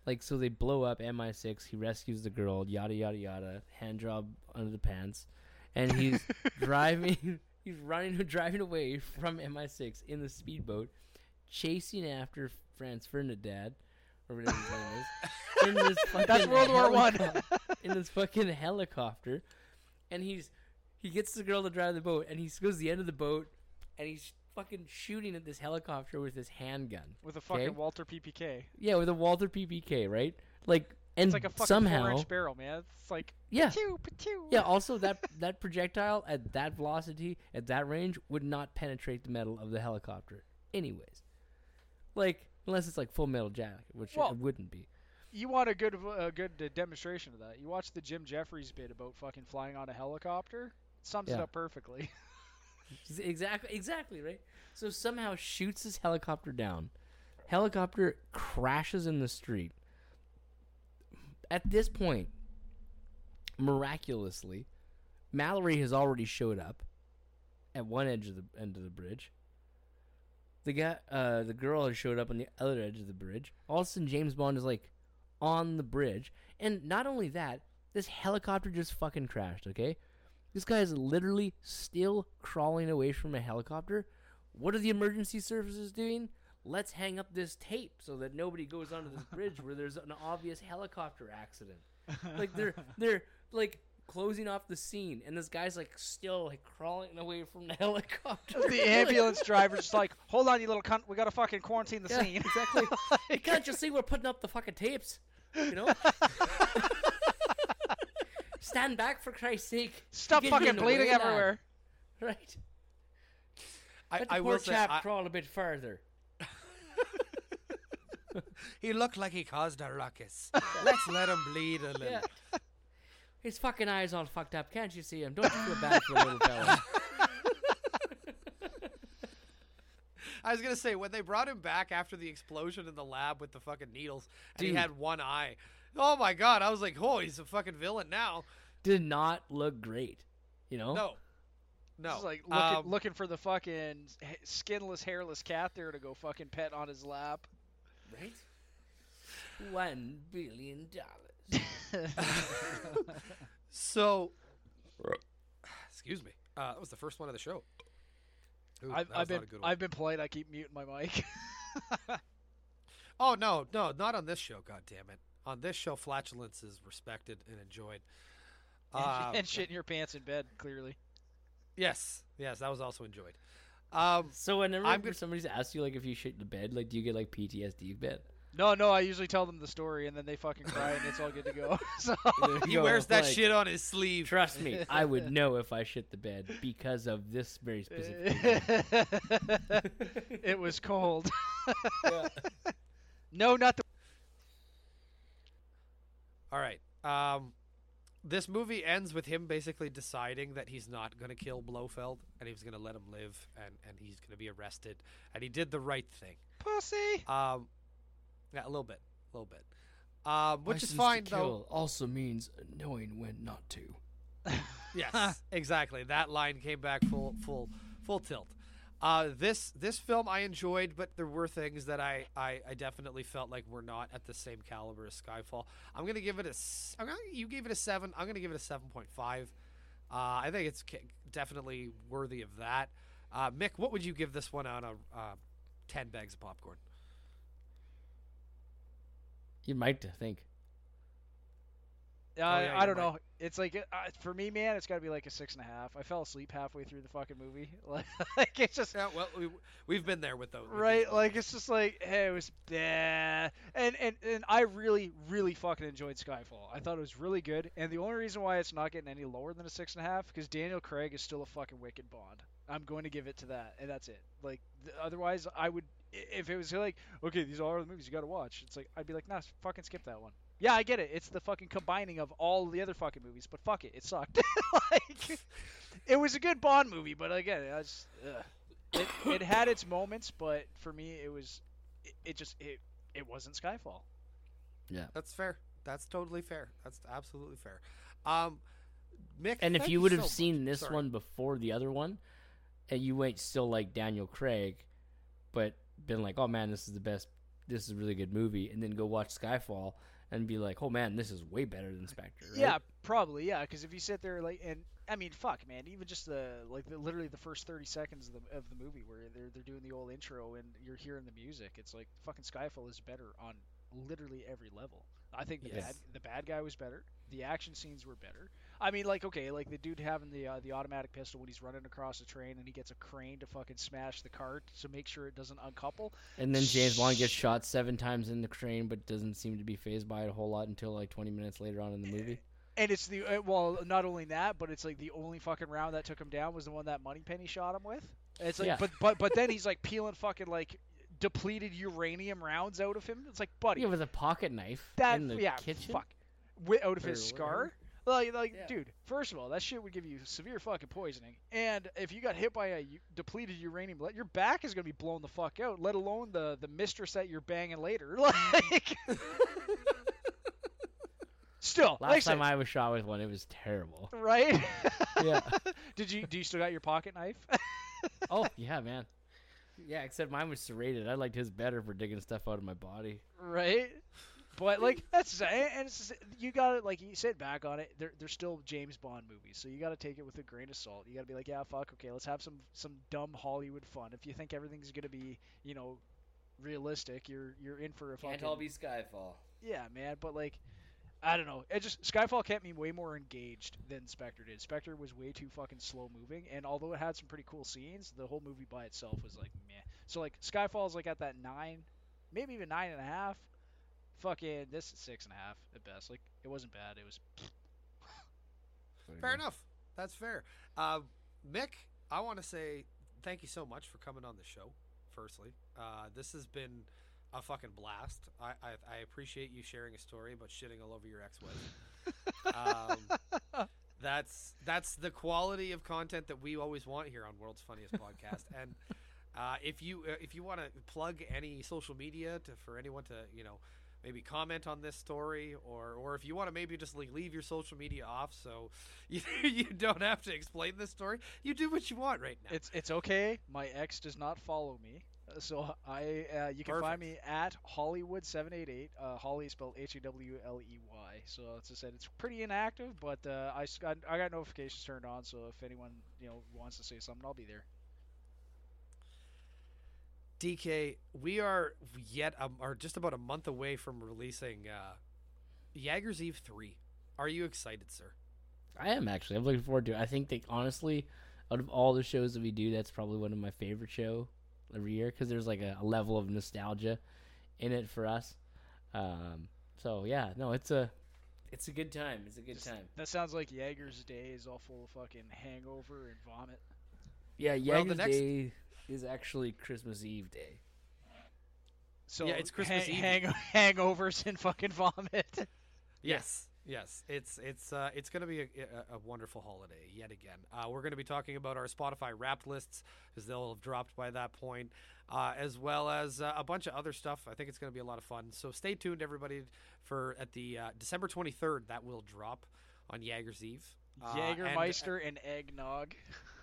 like, so they blow up MI6. He rescues the girl, yada yada yada. Hand job under the pants, and he's driving. He's running, driving away from MI6 in the speedboat, chasing after Franz Ferdinand, or whatever his name is. In this fucking That's World War One. in this fucking helicopter, and he's he gets the girl to drive the boat, and he goes to the end of the boat, and he's fucking shooting at this helicopter with his handgun. with a fucking Okay. Walther PPK. Yeah, with a Walther PPK, right? Like, and It's like a fucking somehow, four-inch barrel, man. It's like yeah, pew, pew. yeah. Also, that that projectile at that velocity, at that range, would not penetrate the metal of the helicopter, anyways. Like, unless it's like Full Metal Jacket, which Well- it wouldn't be. You want a good a good uh, demonstration of that? You watch the Jim Jeffries bit about fucking flying on a helicopter. Sums it up perfectly. Exactly, exactly, right? So somehow shoots his helicopter down. Helicopter crashes in the street. At this point, miraculously, Mallory has already showed up. at one edge of the end of the bridge. The guy, uh, the girl has showed up on the other edge of the bridge. All of a sudden, James Bond is like on the bridge, and not only that, this helicopter just fucking crashed. Okay, this guy is literally still crawling away from a helicopter. What are the emergency services doing? Let's hang up this tape so that nobody goes onto this bridge where there's an obvious helicopter accident. Like they're they're like closing off the scene, and this guy's like still like crawling away from the helicopter. the ambulance driver's just like, hold on, you little cunt, we gotta fucking quarantine the Yeah, scene. exactly. you can't just see we're putting up the fucking tapes, you know? Stand back for Christ's sake! Stop fucking in the way, bleeding lad. everywhere. Right? I, Let the I poor will say, chap I- crawl a bit further. he looked like he caused a ruckus. Let's let him bleed a little. Yeah. His fucking eyes all fucked up. Can't you see him? Don't you feel bad for the little fella? I was gonna say when they brought him back after the explosion in the lab with the fucking needles, and he had one eye. Oh my god! I was like, oh, he's a fucking villain now. Did not look great. You know? No, no. Just like looking, Um, looking for the fucking skinless, hairless cat there to go fucking pet on his lap. Right? One billion dollars. So, excuse me. Uh, that was the first one of the show. Ooh, I've, I've been not a good one. I've been polite. I keep muting my mic. Oh no, no, not on this show. God damn it! On this show, flatulence is respected and enjoyed. Uh, and shit in your pants in bed, clearly. Yes, yes, that was also enjoyed. Um, So whenever I'm gonna- somebody's asked you like if you shit in the bed, like do you get like PTSD of bed? No, no, I usually tell them the story and then they fucking cry and it's all good to go. so he go, wears that like, shit on his sleeve. Trust me, I would know if I shit the bed because of this very specific. reason. it was cold. no, not the All right. Um, this movie ends with him basically deciding that he's not going to kill Blofeld and he's going to let him live and, and he's going to be arrested and he did the right thing. pussy. Um, yeah, a little bit, a little bit. Um, which is License to fine though. kill also means knowing when not to. Yes, exactly. That line came back full, full, full tilt. Uh, this this film I enjoyed, but there were things that I, I, I definitely felt like were not at the same caliber as Skyfall. I'm gonna give it a. I'm gonna, you gave it a seven. I'm gonna give it a seven point five. Uh, I think it's definitely worthy of that. Uh, Mick, what would you give this one out of uh, ten bags of popcorn? You might think. Uh, yeah, I don't right. know. It's like uh, for me, man. It's got to be like a six and a half. I fell asleep halfway through the fucking movie. Like, like it's just Yeah, well, we, we've been there with those. right. films. Like it's just like hey, it was yeah. And and and I really really fucking enjoyed Skyfall. I thought it was really good. And the only reason why it's not getting any lower than a six and a half because Daniel Craig is still a fucking wicked Bond. I'm going to give it to that, and that's it. Like th- otherwise, I would i- if it was like okay, these are all the movies you got to watch. It's like I'd be like, nah, fucking skip that one. Yeah, I get it. It's the fucking combining of all the other fucking movies, but fuck it, it sucked. like, it was a good Bond movie, but again, I just, it, it had its moments, but for me, it was, it, it just, it, it wasn't Skyfall. Yeah, that's fair. That's totally fair. That's absolutely fair. Um, Mick, And if thank you would so have much. seen this Sorry. one before the other one, and you went still like Daniel Craig, but been like, oh man, this is the best, this is a really good movie, and then go watch Skyfall and be like, oh man, this is way better than Spectre. Right? Yeah, probably, yeah, because if you sit there like, and I mean, fuck, man, even just the like, the, literally the first thirty seconds of the of the movie where they're they're doing the old intro and you're hearing the music, it's like fucking Skyfall is better on literally every level. I think the Yes. bad the bad guy was better. The action scenes were better. I mean, like okay, like the dude having the uh, the automatic pistol when he's running across the train and he gets a crane to fucking smash the cart to make sure it doesn't uncouple. And then James Bond gets shot seven times in the crane, but doesn't seem to be fazed by it a whole lot until like 20 minutes later on in the movie. And it's the uh, well, not only that, but it's like the only fucking round that took him down was the one that Moneypenny shot him with. It's like, Yeah. but but but then he's like peeling fucking like depleted uranium rounds out of him. It's like, buddy, Yeah, with a pocket knife that in the yeah, kitchen. fuck, Wi- out of his scar. Like, like, Yeah. dude. First of all, that shit would give you severe fucking poisoning, and if you got hit by a u- depleted uranium, your back is gonna be blown the fuck out. Let alone the the mistress that you're banging later. Like, Still, Last like I time said, I was shot with one, it was terrible. right? Yeah. Did you? Do you still got your pocket knife? oh yeah, man. Yeah, except mine was serrated. I liked his better for digging stuff out of my body. right. But like that's and and it's, you got to like you sit back on it. They're they're still James Bond movies, so you got to take it with a grain of salt. You got to be like, yeah, fuck, okay, let's have some some dumb Hollywood fun. If you think everything's gonna be you know realistic, you're you're in for a fucking Can't all be Skyfall. yeah, man. But like, I don't know. It just Skyfall kept me way more engaged than Spectre did. Spectre was way too fucking slow moving, and although it had some pretty cool scenes, the whole movie by itself was like meh. So like Skyfall is like at that nine, maybe even nine and a half. Fucking this is six and a half at best. Like it wasn't bad. It was Fair enough. That's fair. Uh, Mick, I want to say thank you so much for coming on the show. Firstly, uh, this has been a fucking blast. I, I I appreciate you sharing a story about shitting all over your ex-wife. um, that's that's the quality of content that we always want here on World's Funniest Podcast. And uh, if you uh, if you want to plug any social media to for anyone to you know maybe comment on this story or or if you want to maybe just like leave your social media off so you, you don't have to explain this story you do what you want right now it's it's okay. My ex does not follow me. Uh, So I uh, you can find me at Hollywood seven eight eight. Uh, Hawley is spelled H A W L E Y. So as I said, it's pretty inactive, but uh, I, I got notifications turned on. So if anyone you know wants to say something, I'll be there. Dk we are yet um, are just about a month away from releasing uh Jager's Eve 3 are you excited sir I am actually. I'm looking forward to it. I think that honestly, out of all the shows that we do, that's probably one of my favorite show every year because there's like a, a level of nostalgia in it for us. Um, so yeah, no, it's a it's a good time. It's a good Just- time. That sounds like Jaeger's day is all full of fucking hangover and vomit. Yeah, Well, next- Day is actually Christmas Eve day. So Yeah, it's Christmas hang- Eve. hang- hangovers and fucking vomit. Yes, yes. It's it's uh, it's going to be a, a, a wonderful holiday yet again. Uh, we're going to be talking about our Spotify Wrapped lists because they'll have dropped by that point, uh, as well as uh, a bunch of other stuff. I think it's going to be a lot of fun. So stay tuned, everybody, for at the uh, December twenty third that will drop on Jager's Eve. Uh, and- and eggnog.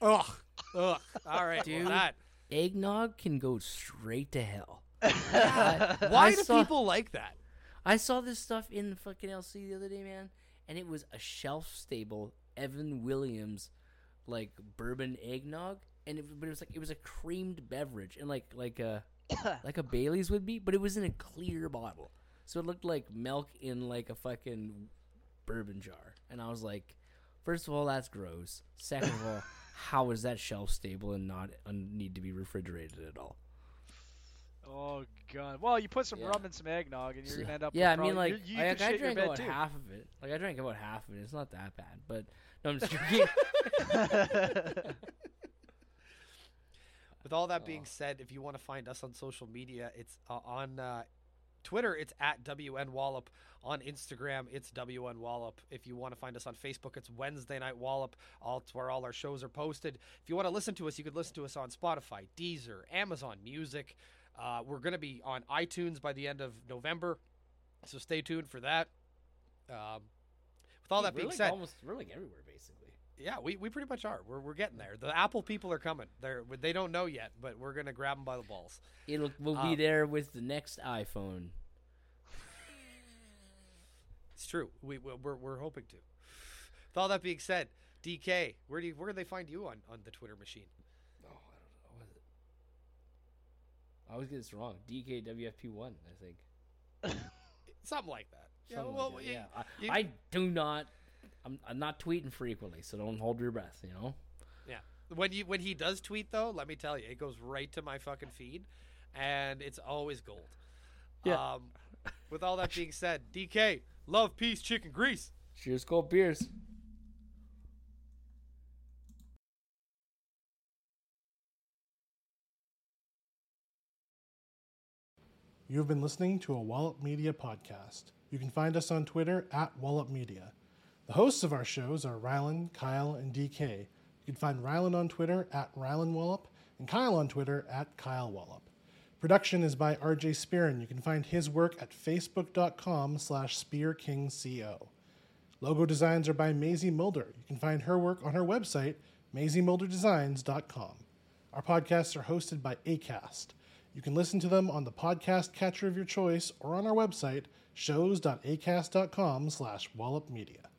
Ugh, ugh. All right, well, Dude. that. Eggnog can go straight to hell. Why I do saw- people like that? I saw this stuff in fucking LC the other day, man, and it was a shelf stable Evan Williams like bourbon eggnog, and it, but it was like it was a creamed beverage, and like like a like a Bailey's would be, but it was in a clear bottle, so it looked like milk in like a fucking bourbon jar, and I was like, first of all, that's gross. Second of all, how is that shelf stable and not uh, need to be refrigerated at all? Oh god. Well, you put some Yeah. rum and some eggnog, and you're gonna end up. Yeah, I mean, like, you, you I, could I drank about too. half of it. Like, I drank about half of it. It's not that bad, but no, I'm just joking. With all that being Oh. said, if you want to find us on social media, it's uh, on uh, Twitter, it's at WN Wallop. On Instagram, it's WN Wallop. If you want to find us on Facebook, it's Wednesday Night Wallop. All it's where all our shows are posted. If you want to listen to us, you could listen to us on Spotify, Deezer, Amazon Music. Uh, we're going to be on iTunes by the end of November, so stay tuned for that. Um, with all that we're being said, almost like everywhere basically. Yeah, we, we pretty much are. We're, we're getting there. The Apple people are coming. They're they don't know yet, but we're gonna grab them by the balls. It'll we'll Um, be there with the next iPhone. It's true. We we- we're we're hoping to. With all that being said, DK, where do you, where do they find you on on the Twitter machine? Oh, I don't know. What is it? I always get this wrong. DKWFP one, I think. Something like that. Yeah. Well, like that, you- yeah. I, you- I do not. I'm, I'm not tweeting frequently, so don't hold your breath. You know. yeah. When you when he does tweet though, let me tell you, it goes right to my fucking feed, and it's always gold. Yeah. Um, with all that being said, DK, love, peace, chicken grease. Cheers, cold beers. You have been listening to a Wallop Media podcast. You can find us on Twitter at Wallop Media. The hosts of our shows are Rylan, Kyle, and DK. You can find Rylan on Twitter at Rylan Wallop and Kyle on Twitter at Kyle Wallop. Production is by RJ Spearin. You can find his work at facebook.com slash spearkingco. Logo designs are by Maisie Mulder. You can find her work on her website, maisiemulderdesigns.com. Our podcasts are hosted by ACAST. You can listen to them on the podcast catcher of your choice or on our website, shows.acast.com slash wallopmedia.